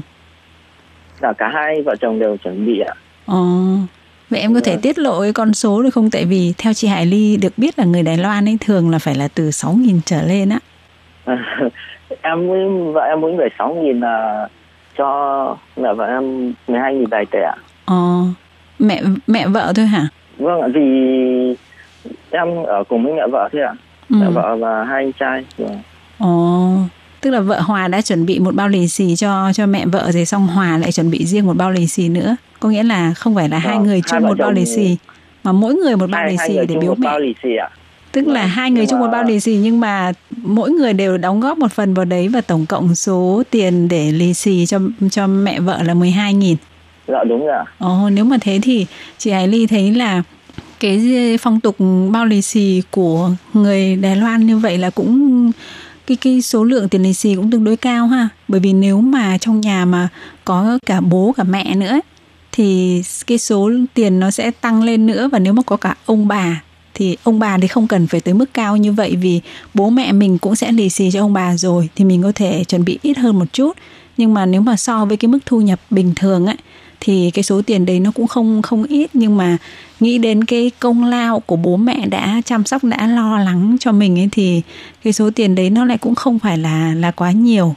Là cả hai vợ chồng đều chuẩn bị ạ.
Ồ, vậy em có thể tiết lộ cái con số được không? Tại vì theo chị Hải Ly được biết là người Đài Loan ấy thường là phải là từ 6.000 trở lên á.
em với vợ em muốn về 6.000 là cho mẹ vợ em 12.000 tài tệ ạ.
Ồ, mẹ mẹ vợ thôi hả?
Vâng ạ, vì em ở cùng với mẹ vợ thôi ạ. Ừ. Mẹ vợ và hai anh trai. Vâng.
Ồ, tức là vợ Hòa đã chuẩn bị một bao lì xì cho cho mẹ vợ rồi xong Hòa lại chuẩn bị riêng một bao lì xì nữa. Có nghĩa là không phải là vâng, hai người chung một bao lì xì mà mỗi người một bao hai, lì xì để biếu mẹ.
Bao lì xì ạ.
Tức là vâng, hai người chung mà... một bao lì xì nhưng mà mỗi người đều đóng góp một phần vào đấy và tổng cộng số tiền để lì xì cho cho mẹ vợ là 12 nghìn.
Dạ đúng rồi.
Ồ, nếu mà thế thì chị Hải Ly thấy là cái phong tục bao lì xì của người Đài Loan như vậy là cũng, cái cái số lượng tiền lì xì cũng tương đối cao ha. Bởi vì nếu mà trong nhà mà có cả bố, cả mẹ nữa, thì cái số tiền nó sẽ tăng lên nữa. Và nếu mà có cả ông bà, thì ông bà thì không cần phải tới mức cao như vậy. Vì bố mẹ mình cũng sẽ lì xì cho ông bà rồi, thì mình có thể chuẩn bị ít hơn một chút. Nhưng mà nếu mà so với cái mức thu nhập bình thường ấy thì cái số tiền đấy nó cũng không không ít. Nhưng mà nghĩ đến cái công lao của bố mẹ đã chăm sóc, đã lo lắng cho mình ấy, thì cái số tiền đấy nó lại cũng không phải là là quá nhiều.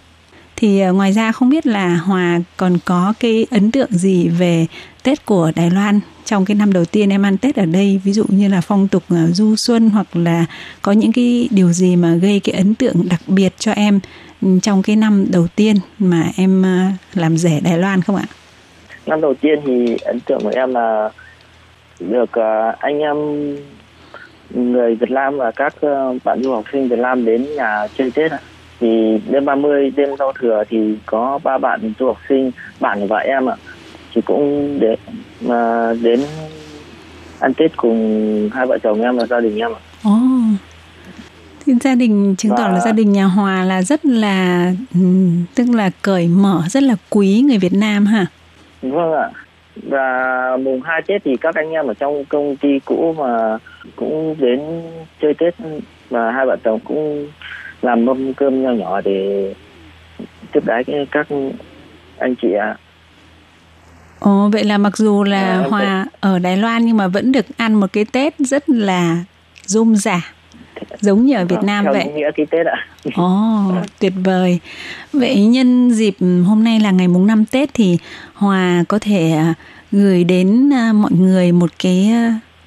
Thì ờ, ngoài ra không biết là hòa còn có cái ấn tượng gì về tết của đài loan? Trong cái năm đầu tiên em ăn tết ở đây, ví dụ như là phong tục ờ, du xuân hoặc là có những cái điều gì mà gây cái ấn tượng đặc biệt cho em ừ, trong cái năm đầu tiên mà em ờ, làm rể Đài Loan không ạ?
Năm đầu tiên thì ấn tượng của em là được anh em người Việt Nam và các bạn du học sinh Việt Nam đến nhà chơi Tết ạ thì đêm 30 đêm giao thừa thì có ba bạn du học sinh bạn và em ạ thì cũng để mà đến ăn Tết cùng hai vợ chồng em và gia đình em ạ.
Ồ. Oh. Thì gia đình chứng và... tỏ là gia đình nhà Hòa là rất là tức là cởi mở, rất là quý người Việt Nam hả?
Vâng ạ. Và mùng 2 Tết thì các anh em ở trong công ty cũ mà cũng đến chơi Tết và hai vợ chồng cũng làm mâm cơm nhỏ nhỏ để tiếp đái các anh chị ạ.
Ồ, vậy là mặc dù là à, Hòa ở Đài Loan nhưng mà vẫn được ăn một cái Tết rất là rôm rả giống như ở Việt Nam vậy.
nghĩa cái Tết ạ.
Ồ, tuyệt vời. Vậy nhân dịp hôm nay là ngày mùng 5 Tết thì Hòa có thể à, gửi đến à, mọi người một cái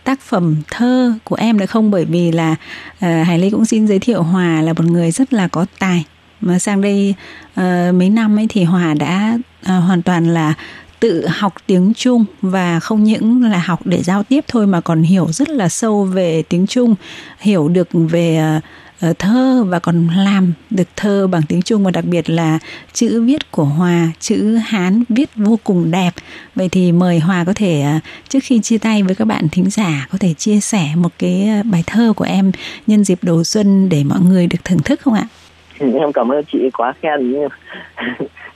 tác phẩm thơ của em được không bởi vì là uh, Hải Ly cũng xin giới thiệu Hòa là một người rất là có tài mà sang đây uh, mấy năm ấy thì Hòa đã uh, hoàn toàn là tự học tiếng Trung và không những là học để giao tiếp thôi mà còn hiểu rất là sâu về tiếng Trung, hiểu được về ờ, ờ, thơ và còn làm được thơ bằng tiếng Trung và đặc biệt là chữ viết của Hòa, chữ Hán viết vô cùng đẹp. Vậy thì mời Hòa có thể ờ, trước khi chia tay với các bạn thính giả có thể chia sẻ một cái bài thơ của em nhân dịp đầu xuân để mọi người được thưởng thức không ạ?
Em cảm ơn chị quá khen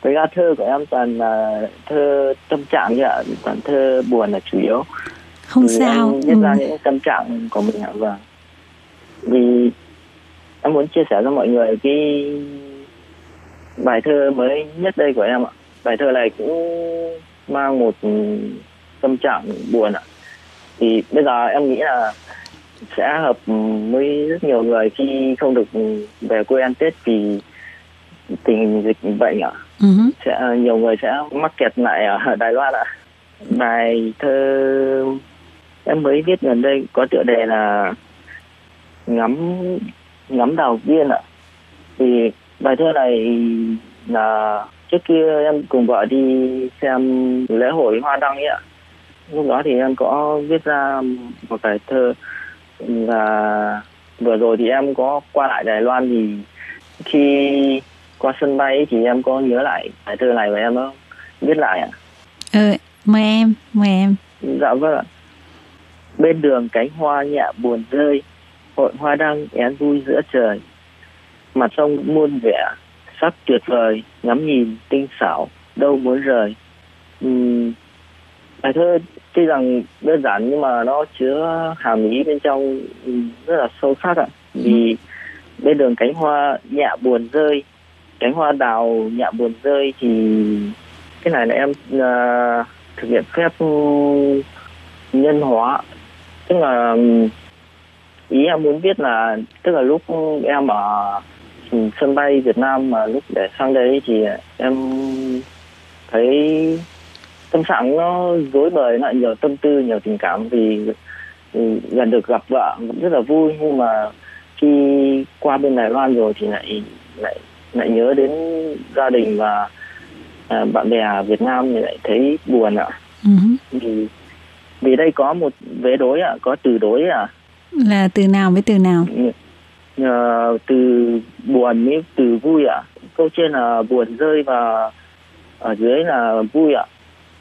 với ra thơ của em toàn là thơ tâm trạng như ạ toàn thơ buồn là chủ yếu.
Không vì sao.
viết ừ. ra những tâm trạng của mình ạ vâng. Vì em muốn chia sẻ cho mọi người cái bài thơ mới nhất đây của em ạ. Bài thơ này cũng mang một tâm trạng buồn ạ. Thì bây giờ em nghĩ là sẽ hợp với rất nhiều người khi không được về quê ăn tết vì tình dịch bệnh ạ uh-huh. sẽ, nhiều người sẽ mắc kẹt lại ở Đài Loan ạ. Bài thơ em mới viết gần đây có tựa đề là ngắm ngắm đào viên ạ. Thì bài thơ này là trước kia em cùng vợ đi xem lễ hội hoa đăng ấy ạ. Lúc đó thì em có viết ra một bài thơ và vừa rồi thì em có qua lại Đài Loan thì khi qua sân bay thì em có nhớ lại bài thơ này và em có viết lại ạ.
Ừ, mời em, mời em.
Dạ vâng ạ. Bên đường cánh hoa nhẹ buồn rơi, hội hoa đăng én vui giữa trời. Mặt sông muôn vẻ, sắc tuyệt vời, ngắm nhìn tinh xảo, đâu muốn rời. Uhm, bài thơ tuy rằng đơn giản nhưng mà nó chứa hàm ý bên trong rất là sâu sắc ạ. Vì ừ. bên đường cánh hoa nhẹ buồn rơi, cánh hoa đào nhạ buồn rơi thì cái này là em uh, thực hiện phép nhân hóa. Tức là ý em muốn biết là tức là lúc em ở sân bay Việt Nam mà lúc để sang đây thì em thấy tâm trạng nó dối bời lại nhiều tâm tư nhiều tình cảm vì, vì gần được gặp vợ rất là vui. Nhưng mà khi qua bên Đài Loan rồi thì lại lại lại nhớ đến gia đình và à, bạn bè Việt Nam thì lại thấy buồn ạ. Uh-huh. Vì vì đây có một vế đối ạ, có từ đối ạ.
Là từ nào với từ nào?
À, từ buồn với từ vui ạ. Câu trên là buồn rơi và ở dưới là vui ạ.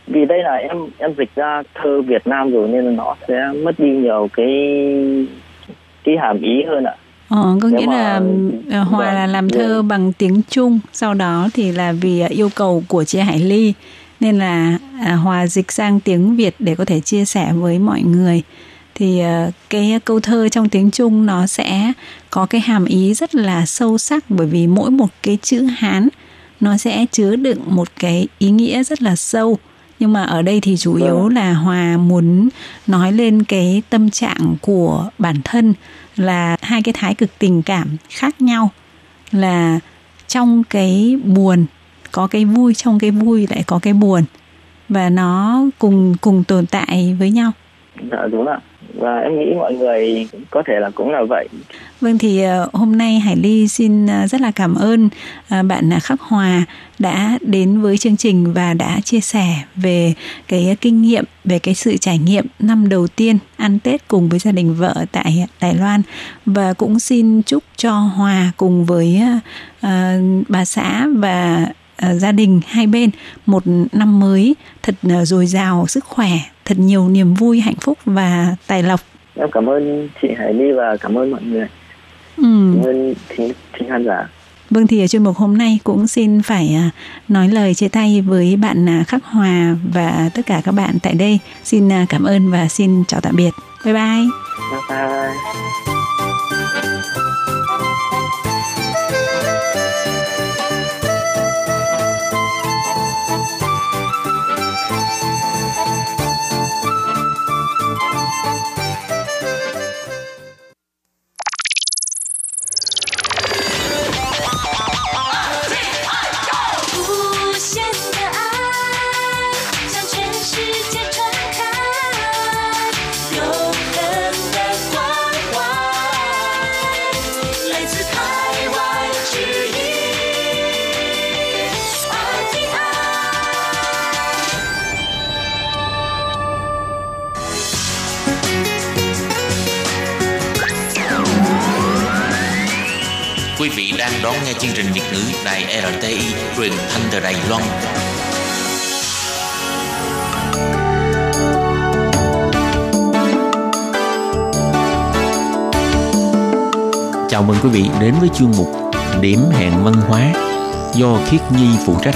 Vì đây là em em dịch ra thơ Việt Nam rồi nên nó sẽ mất đi nhiều cái cái hàm ý hơn ạ.
Ờ, có nghĩa là ờ, Hòa là làm thơ bằng tiếng Trung, sau đó thì là vì ờ, yêu cầu của chị Hải Ly. Nên là à, Hòa dịch sang tiếng Việt để có thể chia sẻ với mọi người. Thì ờ, cái câu thơ trong tiếng Trung nó sẽ có cái hàm ý rất là sâu sắc. Bởi vì mỗi một cái chữ Hán nó sẽ chứa đựng một cái ý nghĩa rất là sâu nhưng mà ở đây thì chủ yếu vâng. là hòa muốn nói lên cái tâm trạng của bản thân là hai cái thái cực tình cảm khác nhau là trong cái buồn có cái vui trong cái vui lại có cái buồn. Và nó cùng cùng tồn tại với nhau.
Dạ đúng ạ và em nghĩ mọi người có thể là cũng là vậy.
Vâng thì ờ, hôm nay Hải Ly xin ờ, rất là cảm ơn ờ, bạn Khắc Hòa đã đến với chương trình và đã chia sẻ về cái kinh nghiệm về cái sự trải nghiệm năm đầu tiên ăn Tết cùng với gia đình vợ tại Đài Loan. Và cũng xin chúc cho Hòa cùng với uh, bà xã và gia đình hai bên một năm mới thật uh, dồi dào sức khỏe, thật nhiều niềm vui, hạnh phúc và tài lộc.
Em cảm ơn chị Hải Ly và cảm ơn mọi người.
Ừ.
Cảm ơn thính, thính khán giả.
Vâng thì ở chuyên mục hôm nay cũng xin phải nói lời chia tay với bạn Khắc Hòa và tất cả các bạn tại đây. Xin cảm ơn và xin chào tạm biệt. Bye bye.
Bye bye.
Chương trình Việt ngữ Đài RTI truyền thanh từ Đài Loan. Chào mừng quý vị đến với chương mục Điểm hẹn văn hóa do Khiết Nhi phụ trách.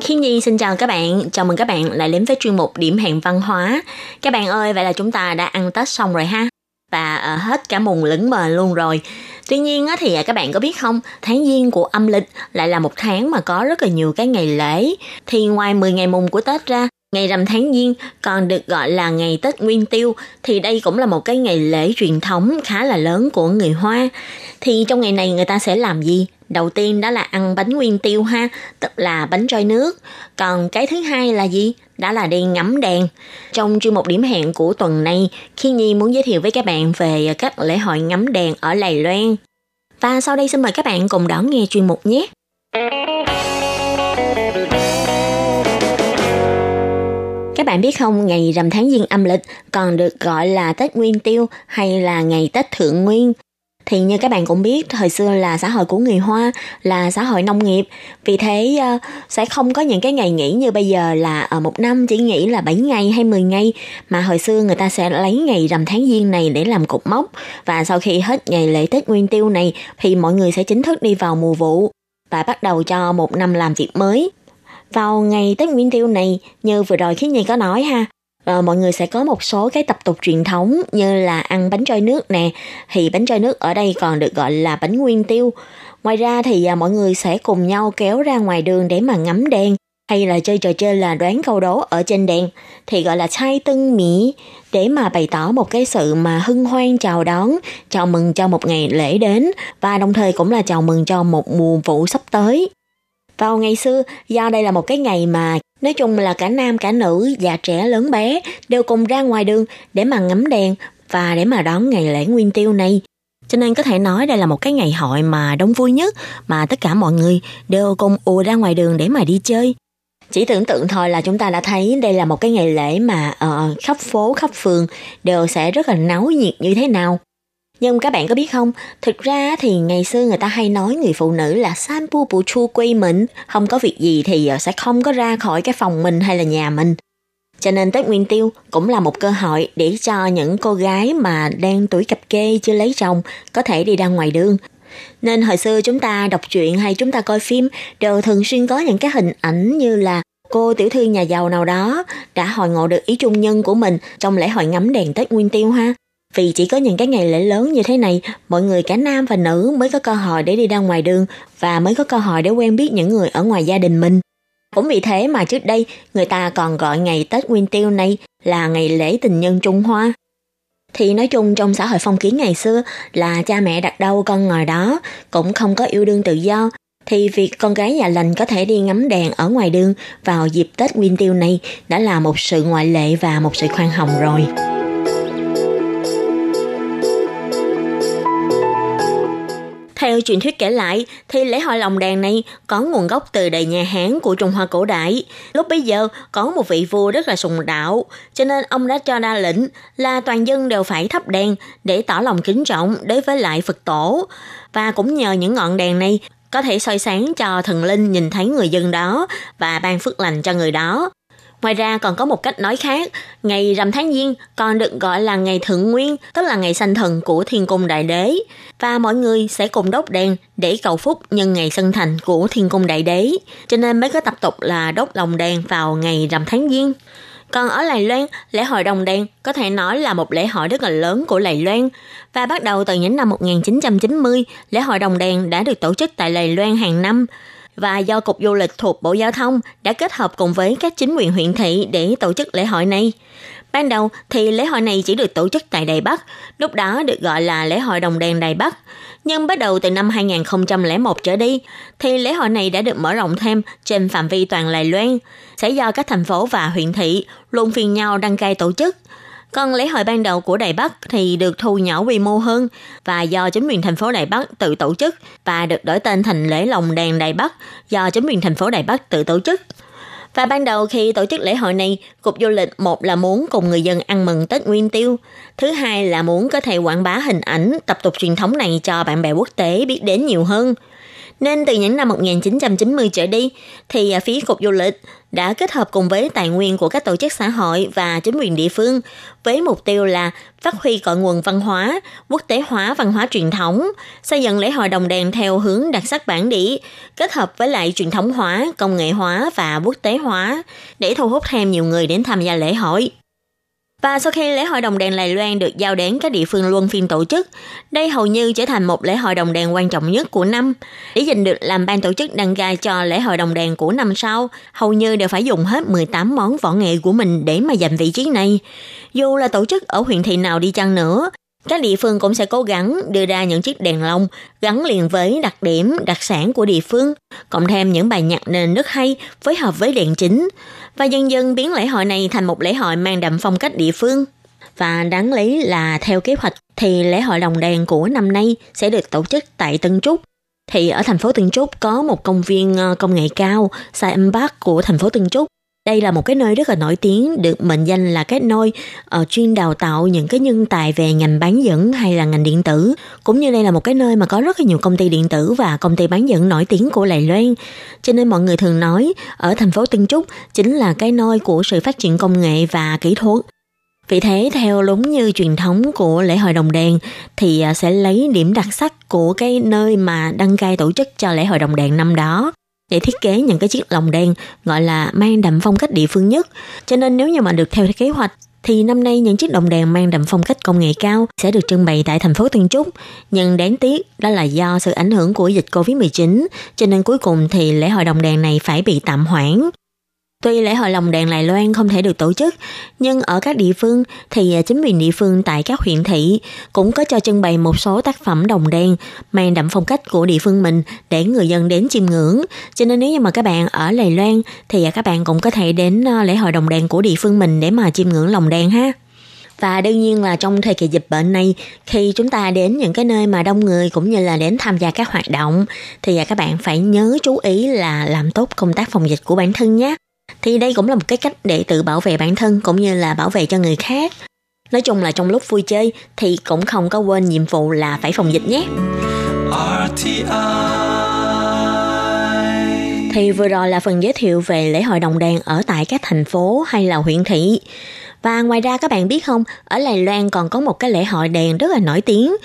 Khiết Nhi xin chào các bạn, chào mừng các bạn lại đến với chuyên mục Điểm hẹn văn hóa. Các bạn ơi, vậy là chúng ta đã ăn Tết xong rồi ha? Và ờ, hết cả mùng lững mờ luôn rồi. Tuy nhiên á, thì à, các bạn có biết không, tháng Giêng của âm lịch lại là một tháng mà có rất là nhiều cái ngày lễ. Thì ngoài 10 ngày mùng của Tết ra, ngày rằm tháng Giêng còn được gọi là ngày Tết Nguyên Tiêu thì đây cũng là một cái ngày lễ truyền thống khá là lớn của người Hoa. Thì trong ngày này người ta sẽ làm gì? Đầu tiên đó là ăn bánh nguyên tiêu ha, tức là bánh trôi nước. Còn cái thứ hai là gì? Đó là đi ngắm đèn. Trong chuyên mục điểm hẹn của tuần này, Khi Nhi muốn giới thiệu với các bạn về các lễ hội ngắm đèn ở Lài Loan. Và sau đây xin mời các bạn cùng đón nghe chuyên mục nhé. Các bạn biết không, ngày rằm tháng Giêng âm lịch còn được gọi là Tết Nguyên Tiêu hay là ngày Tết Thượng Nguyên. Thì như các bạn cũng biết thời xưa là xã hội của người hoa là xã hội nông nghiệp. Vì thế ờ, sẽ không có những cái ngày nghỉ như bây giờ là ở một năm chỉ nghỉ là 7 ngày hay 10 ngày mà hồi xưa người ta sẽ lấy ngày rằm tháng giêng này để làm cột mốc. Và sau khi hết ngày lễ tết nguyên tiêu này thì mọi người sẽ chính thức đi vào mùa vụ và bắt đầu cho một năm làm việc mới vào ngày Tết Nguyên Tiêu này, như vừa rồi khi Nhi có nói ha, à, mọi người sẽ có một số cái tập tục truyền thống như là ăn bánh trôi nước nè. Thì bánh trôi nước ở đây còn được gọi là bánh nguyên tiêu. Ngoài ra thì à, mọi người sẽ cùng nhau kéo ra ngoài đường để mà ngắm đèn hay là chơi trò chơi là đoán câu đố ở trên đèn. Thì gọi là chai tân mỹ để mà bày tỏ một cái sự mà hân hoan chào đón chào mừng cho một ngày lễ đến. Và đồng thời cũng là chào mừng cho một mùa vụ sắp tới vào ngày xưa do đây là một cái ngày mà Nói chung là cả nam cả nữ, già trẻ lớn bé đều cùng ra ngoài đường để mà ngắm đèn và để mà đón ngày lễ nguyên tiêu này. Cho nên có thể nói đây là một cái ngày hội mà đông vui nhất mà tất cả mọi người đều cùng ùa ra ngoài đường để mà đi chơi. Chỉ tưởng tượng thôi là chúng ta đã thấy đây là một cái ngày lễ mà uh, khắp phố, khắp phường đều sẽ rất là náo nhiệt như thế nào. Nhưng các bạn có biết không, thực ra thì ngày xưa người ta hay nói người phụ nữ là san pu pu chu quy mình, không có việc gì thì ờ, sẽ không có ra khỏi cái phòng mình hay là nhà mình. Cho nên Tết Nguyên Tiêu cũng là một cơ hội để cho những cô gái mà đang tuổi cặp kê chưa lấy chồng có thể đi ra ngoài đường. Nên hồi xưa chúng ta đọc truyện hay chúng ta coi phim đều thường xuyên có những cái hình ảnh như là cô tiểu thư nhà giàu nào đó đã hồi ngộ được ý trung nhân của mình trong lễ hội ngắm đèn Tết Nguyên Tiêu ha. Vì chỉ có những cái ngày lễ lớn như thế này, mọi người cả nam và nữ mới có cơ hội để đi ra ngoài đường và mới có cơ hội để quen biết những người ở ngoài gia đình mình. Cũng vì thế mà trước đây người ta còn gọi ngày Tết Nguyên Tiêu này là ngày lễ tình nhân Trung Hoa. Thì nói chung trong xã hội phong kiến ngày xưa là cha mẹ đặt đâu con ngồi đó, cũng không có yêu đương tự do. thì việc con gái nhà lành có thể đi ngắm đèn ở ngoài đường vào dịp Tết Nguyên Tiêu này đã là một sự ngoại lệ và một sự khoan hồng rồi. Theo truyền thuyết kể lại, thì lễ hội lồng đèn này có nguồn gốc từ đời nhà Hán của Trung Hoa cổ đại. Lúc bấy giờ, có một vị vua rất là sùng đạo, cho nên ông đã cho ra lệnh là toàn dân đều phải thắp đèn để tỏ lòng kính trọng đối với lại Phật tổ. Và cũng nhờ những ngọn đèn này có thể soi sáng cho thần linh nhìn thấy người dân đó và ban phước lành cho người đó. Ngoài ra còn có một cách nói khác, ngày rằm tháng giêng còn được gọi là ngày thượng nguyên, tức là ngày sanh thần của thiên cung đại đế. Và mọi người sẽ cùng đốt đèn để cầu phúc nhân ngày sanh thành của thiên cung đại đế. Cho nên mới có tập tục là đốt lồng đèn vào ngày rằm tháng giêng. Còn ở Lài Loan, lễ hội đồng đèn có thể nói là một lễ hội rất là lớn của Lài Loan. Và bắt đầu từ những năm 1990, lễ hội đồng đèn đã được tổ chức tại Lài Loan hàng năm và do Cục Du lịch thuộc Bộ Giao thông đã kết hợp cùng với các chính quyền huyện thị để tổ chức lễ hội này. Ban đầu thì lễ hội này chỉ được tổ chức tại Đài Bắc, lúc đó được gọi là lễ hội đồng đèn Đài Bắc. Nhưng bắt đầu từ năm 2001 trở đi, thì lễ hội này đã được mở rộng thêm trên phạm vi toàn Lài Loan, sẽ do các thành phố và huyện thị luôn phiên nhau đăng cai tổ chức. Còn lễ hội ban đầu của Đài Bắc thì được thu nhỏ quy mô hơn và do chính quyền thành phố Đài Bắc tự tổ chức và được đổi tên thành lễ lồng đèn Đài Bắc do chính quyền thành phố Đài Bắc tự tổ chức. Và ban đầu khi tổ chức lễ hội này, Cục Du lịch một là muốn cùng người dân ăn mừng Tết Nguyên Tiêu, thứ hai là muốn có thể quảng bá hình ảnh, tập tục truyền thống này cho bạn bè quốc tế biết đến nhiều hơn. Nên từ những năm 1990 trở đi, thì phí phía Cục Du lịch đã kết hợp cùng với tài nguyên của các tổ chức xã hội và chính quyền địa phương với mục tiêu là phát huy cội nguồn văn hóa, quốc tế hóa văn hóa truyền thống, xây dựng lễ hội đồng đèn theo hướng đặc sắc bản địa, kết hợp với lại truyền thống hóa, công nghệ hóa và quốc tế hóa để thu hút thêm nhiều người đến tham gia lễ hội. Và sau khi lễ hội đồng đèn Lài Loan được giao đến các địa phương luân phiên tổ chức, đây hầu như trở thành một lễ hội đồng đèn quan trọng nhất của năm. Để giành được làm ban tổ chức đăng cai cho lễ hội đồng đèn của năm sau, hầu như đều phải dùng hết 18 món võ nghệ của mình để mà giành vị trí này. Dù là tổ chức ở huyện thị nào đi chăng nữa, các địa phương cũng sẽ cố gắng đưa ra những chiếc đèn lồng gắn liền với đặc điểm, đặc sản của địa phương, cộng thêm những bài nhạc nền rất hay phối hợp với đèn chính và dần dần biến lễ hội này thành một lễ hội mang đậm phong cách địa phương. Và đáng lý là theo kế hoạch thì lễ hội đồng đèn của năm nay sẽ được tổ chức tại Tân Trúc. Thì ở thành phố Tân Trúc có một công viên ờ, công nghệ cao, Sai Âm Bắc của thành phố Tân Trúc. Đây là một cái nơi rất là nổi tiếng, được mệnh danh là cái nơi uh, chuyên đào tạo những cái nhân tài về ngành bán dẫn hay là ngành điện tử. Cũng như đây là một cái nơi mà có rất là nhiều công ty điện tử và công ty bán dẫn nổi tiếng của Lài Loan. Cho nên mọi người thường nói ở thành phố Tân Trúc chính là cái nơi của sự phát triển công nghệ và kỹ thuật. Vì thế, theo đúng như truyền thống của lễ hội đồng đèn, thì ờ, sẽ lấy điểm đặc sắc của cái nơi mà đăng cai tổ chức cho lễ hội đồng đèn năm đó để thiết kế những cái chiếc lồng đèn gọi là mang đậm phong cách địa phương nhất. Cho nên nếu như mà được theo kế hoạch thì năm nay những chiếc đồng đèn mang đậm phong cách công nghệ cao sẽ được trưng bày tại thành phố Tân Trúc. Nhưng đáng tiếc đó là do sự ảnh hưởng của dịch Covid-19, cho nên cuối cùng thì lễ hội đồng đèn này phải bị tạm hoãn. Tuy lễ hội lồng đèn Lài Loan không thể được tổ chức, nhưng ở các địa phương thì à, chính quyền địa phương tại các huyện thị cũng có cho trưng bày một số tác phẩm đồng đèn mang đậm phong cách của địa phương mình để người dân đến chiêm ngưỡng. Cho nên nếu như mà các bạn ở Lài Loan thì à, các bạn cũng có thể đến à, lễ hội đồng đèn của địa phương mình để mà chiêm ngưỡng lồng đèn ha. Và đương nhiên là trong thời kỳ dịch bệnh này, khi chúng ta đến những cái nơi mà đông người cũng như là đến tham gia các hoạt động, thì các bạn phải nhớ chú ý là làm tốt công tác phòng dịch của bản thân nhé thì đây cũng là một cái cách để tự bảo vệ bản thân cũng như là bảo vệ cho người khác nói chung là trong lúc vui chơi thì cũng không có quên nhiệm vụ là phải phòng dịch nhé RTI. Thì vừa rồi là phần giới thiệu về lễ hội đồng đèn ở tại các thành phố hay là huyện thị. Và ngoài ra các bạn biết không, ở Lài Loan còn có một cái lễ hội đèn rất là nổi tiếng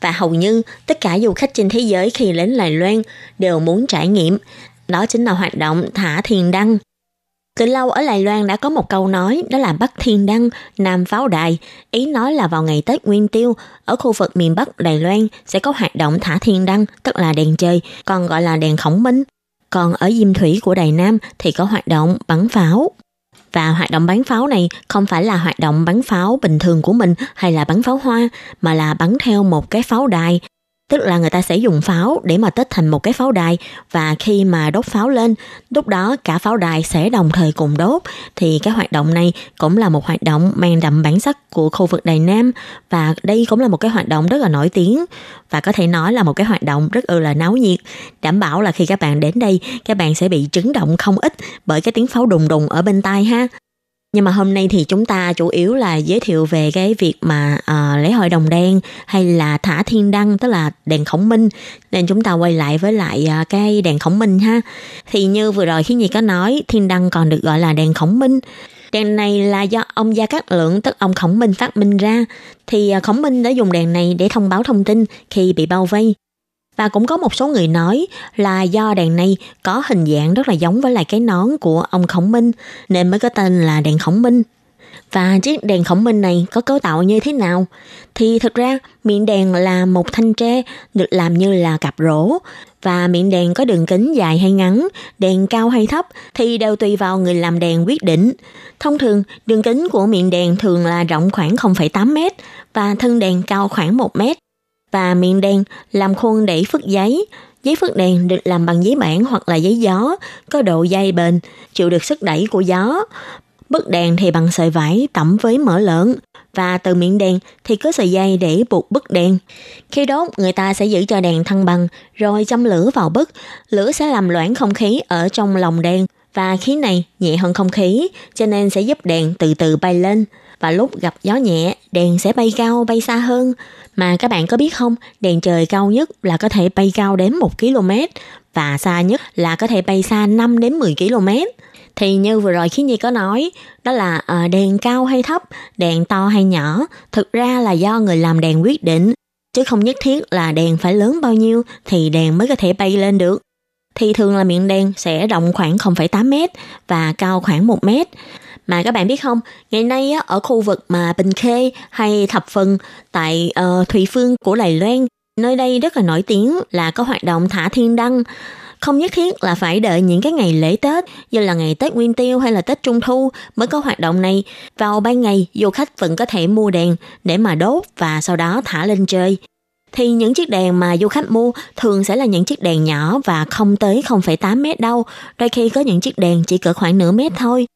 và hầu như tất cả du khách trên thế giới khi đến Lài Loan đều muốn trải nghiệm. Đó chính là hoạt động thả thiền đăng. Từ lâu ở Lài Loan đã có một câu nói đó là Bắc Thiên Đăng, Nam Pháo Đài. Ý nói là vào ngày Tết Nguyên Tiêu, ở khu vực miền Bắc Đài Loan sẽ có hoạt động thả thiên đăng, tức là đèn chơi, còn gọi là đèn khổng minh. Còn ở Diêm Thủy của Đài Nam thì có hoạt động bắn pháo. Và hoạt động bắn pháo này không phải là hoạt động bắn pháo bình thường của mình hay là bắn pháo hoa, mà là bắn theo một cái pháo đài tức là người ta sẽ dùng pháo để mà tết thành một cái pháo đài. Và khi mà đốt pháo lên, lúc đó cả pháo đài sẽ đồng thời cùng đốt. Thì cái hoạt động này cũng là một hoạt động mang đậm bản sắc của khu vực Đài Nam. Và đây cũng là một cái hoạt động rất là nổi tiếng. Và có thể nói là một cái hoạt động rất là náo nhiệt. Đảm bảo là khi các bạn đến đây, các bạn sẽ bị chấn động không ít bởi cái tiếng pháo đùng đùng ở bên tai ha nhưng mà hôm nay thì chúng ta chủ yếu là giới thiệu về cái việc mà uh, lễ hội đồng đen hay là thả thiên đăng tức là đèn khổng minh nên chúng ta quay lại với lại uh, cái đèn khổng minh ha thì như vừa rồi khi nhi có nói thiên đăng còn được gọi là đèn khổng minh Đèn này là do ông Gia Cát Lượng tức ông Khổng Minh phát minh ra. Thì ờ, Khổng Minh đã dùng đèn này để thông báo thông tin khi bị bao vây. Và cũng có một số người nói là do đèn này có hình dạng rất là giống với lại cái nón của ông Khổng Minh nên mới có tên là đèn Khổng Minh. Và chiếc đèn khổng minh này có cấu tạo như thế nào? Thì thực ra miệng đèn là một thanh tre được làm như là cặp rổ và miệng đèn có đường kính dài hay ngắn, đèn cao hay thấp thì đều tùy vào người làm đèn quyết định. Thông thường, đường kính của miệng đèn thường là rộng khoảng 0,8 m và thân đèn cao khoảng 1 m. Và miệng đèn làm khuôn để phức giấy. Giấy phức đèn được làm bằng giấy bản hoặc là giấy gió, có độ dày bền, chịu được sức đẩy của gió. Bức đèn thì bằng sợi vải tẩm với mỡ lợn và từ miệng đèn thì có sợi dây để buộc bức đèn. Khi đốt, người ta sẽ giữ cho đèn thăng bằng rồi châm lửa vào bức. Lửa sẽ làm loãng không khí ở trong lòng đèn và khí này nhẹ hơn không khí cho nên sẽ giúp đèn từ từ bay lên. Và lúc gặp gió nhẹ, đèn sẽ bay cao, bay xa hơn. Mà các bạn có biết không, đèn trời cao nhất là có thể bay cao đến 1 km và xa nhất là có thể bay xa 5 đến 10 km thì như vừa rồi khi nhi có nói đó là ờ, đèn cao hay thấp đèn to hay nhỏ thực ra là do người làm đèn quyết định chứ không nhất thiết là đèn phải lớn bao nhiêu thì đèn mới có thể bay lên được thì thường là miệng đèn sẽ rộng khoảng 0,8 mét và cao khoảng 1 mét. Mà các bạn biết không, ngày nay á, ở khu vực mà Bình Khê hay Thập Phần tại uh, Thủy Phương của Đài Loan, nơi đây rất là nổi tiếng là có hoạt động thả thiên đăng. Không nhất thiết là phải đợi những cái ngày lễ Tết như là ngày Tết Nguyên Tiêu hay là Tết Trung Thu mới có hoạt động này. Vào ban ngày, du khách vẫn có thể mua đèn để mà đốt và sau đó thả lên chơi thì những chiếc đèn mà du khách mua thường sẽ là những chiếc đèn nhỏ và không tới 0,8 mét đâu, đôi khi có những chiếc đèn chỉ cỡ khoảng nửa mét thôi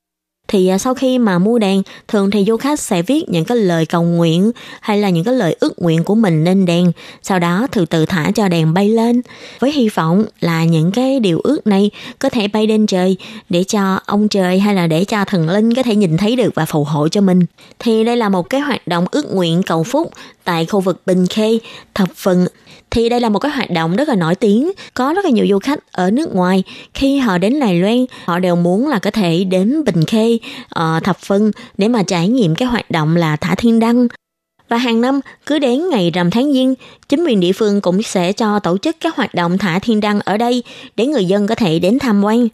thì à, sau khi mà mua đèn thường thì du khách sẽ viết những cái lời cầu nguyện hay là những cái lời ước nguyện của mình lên đèn sau đó từ từ thả cho đèn bay lên. Với hy vọng là những cái điều ước này có thể bay lên trời để cho ông trời hay là để cho thần linh có thể nhìn thấy được và phù hộ cho mình. Thì đây là một cái hoạt động ước nguyện cầu phúc tại khu vực Bình Khê, Thập Phần thì đây là một cái hoạt động rất là nổi tiếng. Có rất là nhiều du khách ở nước ngoài. Khi họ đến Đài Loan họ đều muốn là có thể đến Bình Khê uh, Thập Phân để mà trải nghiệm cái hoạt động là thả thiên đăng. Và hàng năm cứ đến ngày rằm tháng giêng chính quyền địa phương cũng sẽ cho tổ chức các hoạt động thả thiên đăng ở đây để người dân có thể đến tham quan.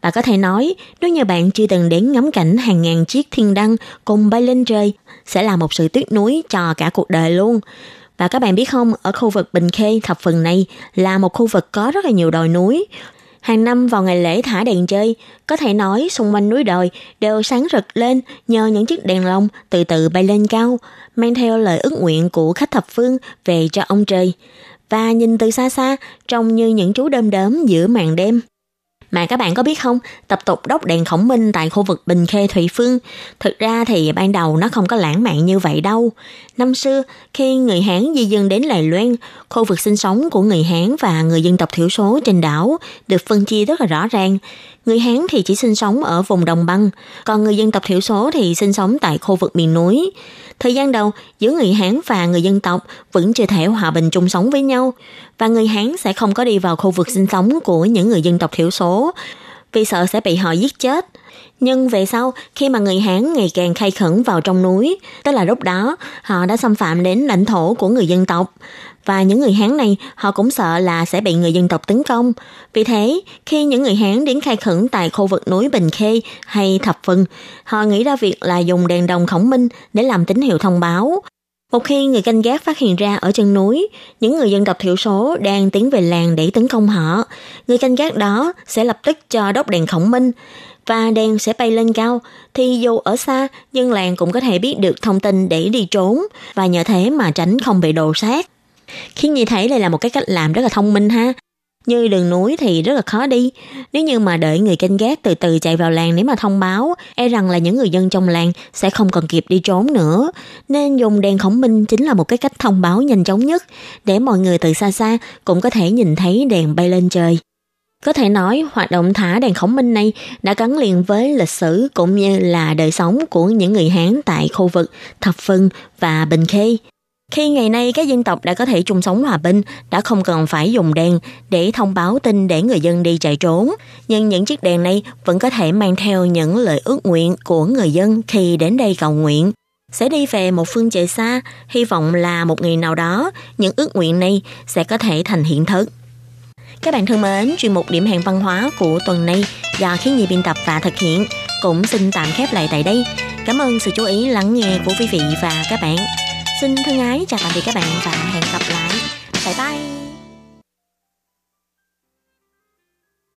Và có thể nói nếu như bạn chưa từng đến ngắm cảnh hàng ngàn chiếc thiên đăng cùng bay lên trời sẽ là một sự tiếc nuối cho cả cuộc đời luôn và các bạn biết không, ở khu vực Bình Khê thập phần này là một khu vực có rất là nhiều đồi núi. Hàng năm vào ngày lễ thả đèn chơi, có thể nói xung quanh núi đồi đều sáng rực lên nhờ những chiếc đèn lồng từ từ bay lên cao, mang theo lời ước nguyện của khách thập phương về cho ông trời. Và nhìn từ xa xa, trông như những chú đơm đớm giữa màn đêm. Mà các bạn có biết không, tập tục đốt đèn khổng minh tại khu vực Bình Khê Thủy Phương, thực ra thì ban đầu nó không có lãng mạn như vậy đâu. Năm xưa, khi người Hán di dân đến Lài Loan, khu vực sinh sống của người Hán và người dân tộc thiểu số trên đảo được phân chia rất là rõ ràng. Người Hán thì chỉ sinh sống ở vùng đồng băng, còn người dân tộc thiểu số thì sinh sống tại khu vực miền núi. Thời gian đầu, giữa người Hán và người dân tộc vẫn chưa thể hòa bình chung sống với nhau, và người Hán sẽ không có đi vào khu vực sinh sống của những người dân tộc thiểu số, vì sợ sẽ bị họ giết chết. Nhưng về sau, khi mà người Hán ngày càng khai khẩn vào trong núi, tức là lúc đó họ đã xâm phạm đến lãnh thổ của người dân tộc. Và những người Hán này họ cũng sợ là sẽ bị người dân tộc tấn công. Vì thế, khi những người Hán đến khai khẩn tại khu vực núi Bình Khê hay Thập Phân, họ nghĩ ra việc là dùng đèn đồng khổng minh để làm tín hiệu thông báo. Một khi người canh gác phát hiện ra ở chân núi, những người dân tộc thiểu số đang tiến về làng để tấn công họ, người canh gác đó sẽ lập tức cho đốt đèn khổng minh và đèn sẽ bay lên cao, thì dù ở xa, dân làng cũng có thể biết được thông tin để đi trốn và nhờ thế mà tránh không bị đồ sát. Khiến như thấy đây là một cái cách làm rất là thông minh ha. Như đường núi thì rất là khó đi. Nếu như mà đợi người canh gác từ từ chạy vào làng để mà thông báo, e rằng là những người dân trong làng sẽ không còn kịp đi trốn nữa. Nên dùng đèn khổng minh chính là một cái cách thông báo nhanh chóng nhất, để mọi người từ xa xa cũng có thể nhìn thấy đèn bay lên trời. Có thể nói, hoạt động thả đèn khổng minh này đã gắn liền với lịch sử cũng như là đời sống của những người Hán tại khu vực Thập Phân và Bình Khê. Khi ngày nay các dân tộc đã có thể chung sống hòa bình, đã không cần phải dùng đèn để thông báo tin để người dân đi chạy trốn. Nhưng những chiếc đèn này vẫn có thể mang theo những lời ước nguyện của người dân khi đến đây cầu nguyện. Sẽ đi về một phương trời xa, hy vọng là một ngày nào đó, những ước nguyện này sẽ có thể thành hiện thực. Các bạn thân mến, chuyên mục điểm hẹn văn hóa của tuần này do khiến nhi biên tập và thực hiện cũng xin tạm khép lại tại đây. Cảm ơn sự chú ý lắng nghe của quý vị và các bạn. Xin thân ái chào tạm biệt các bạn và hẹn gặp lại. Bye bye!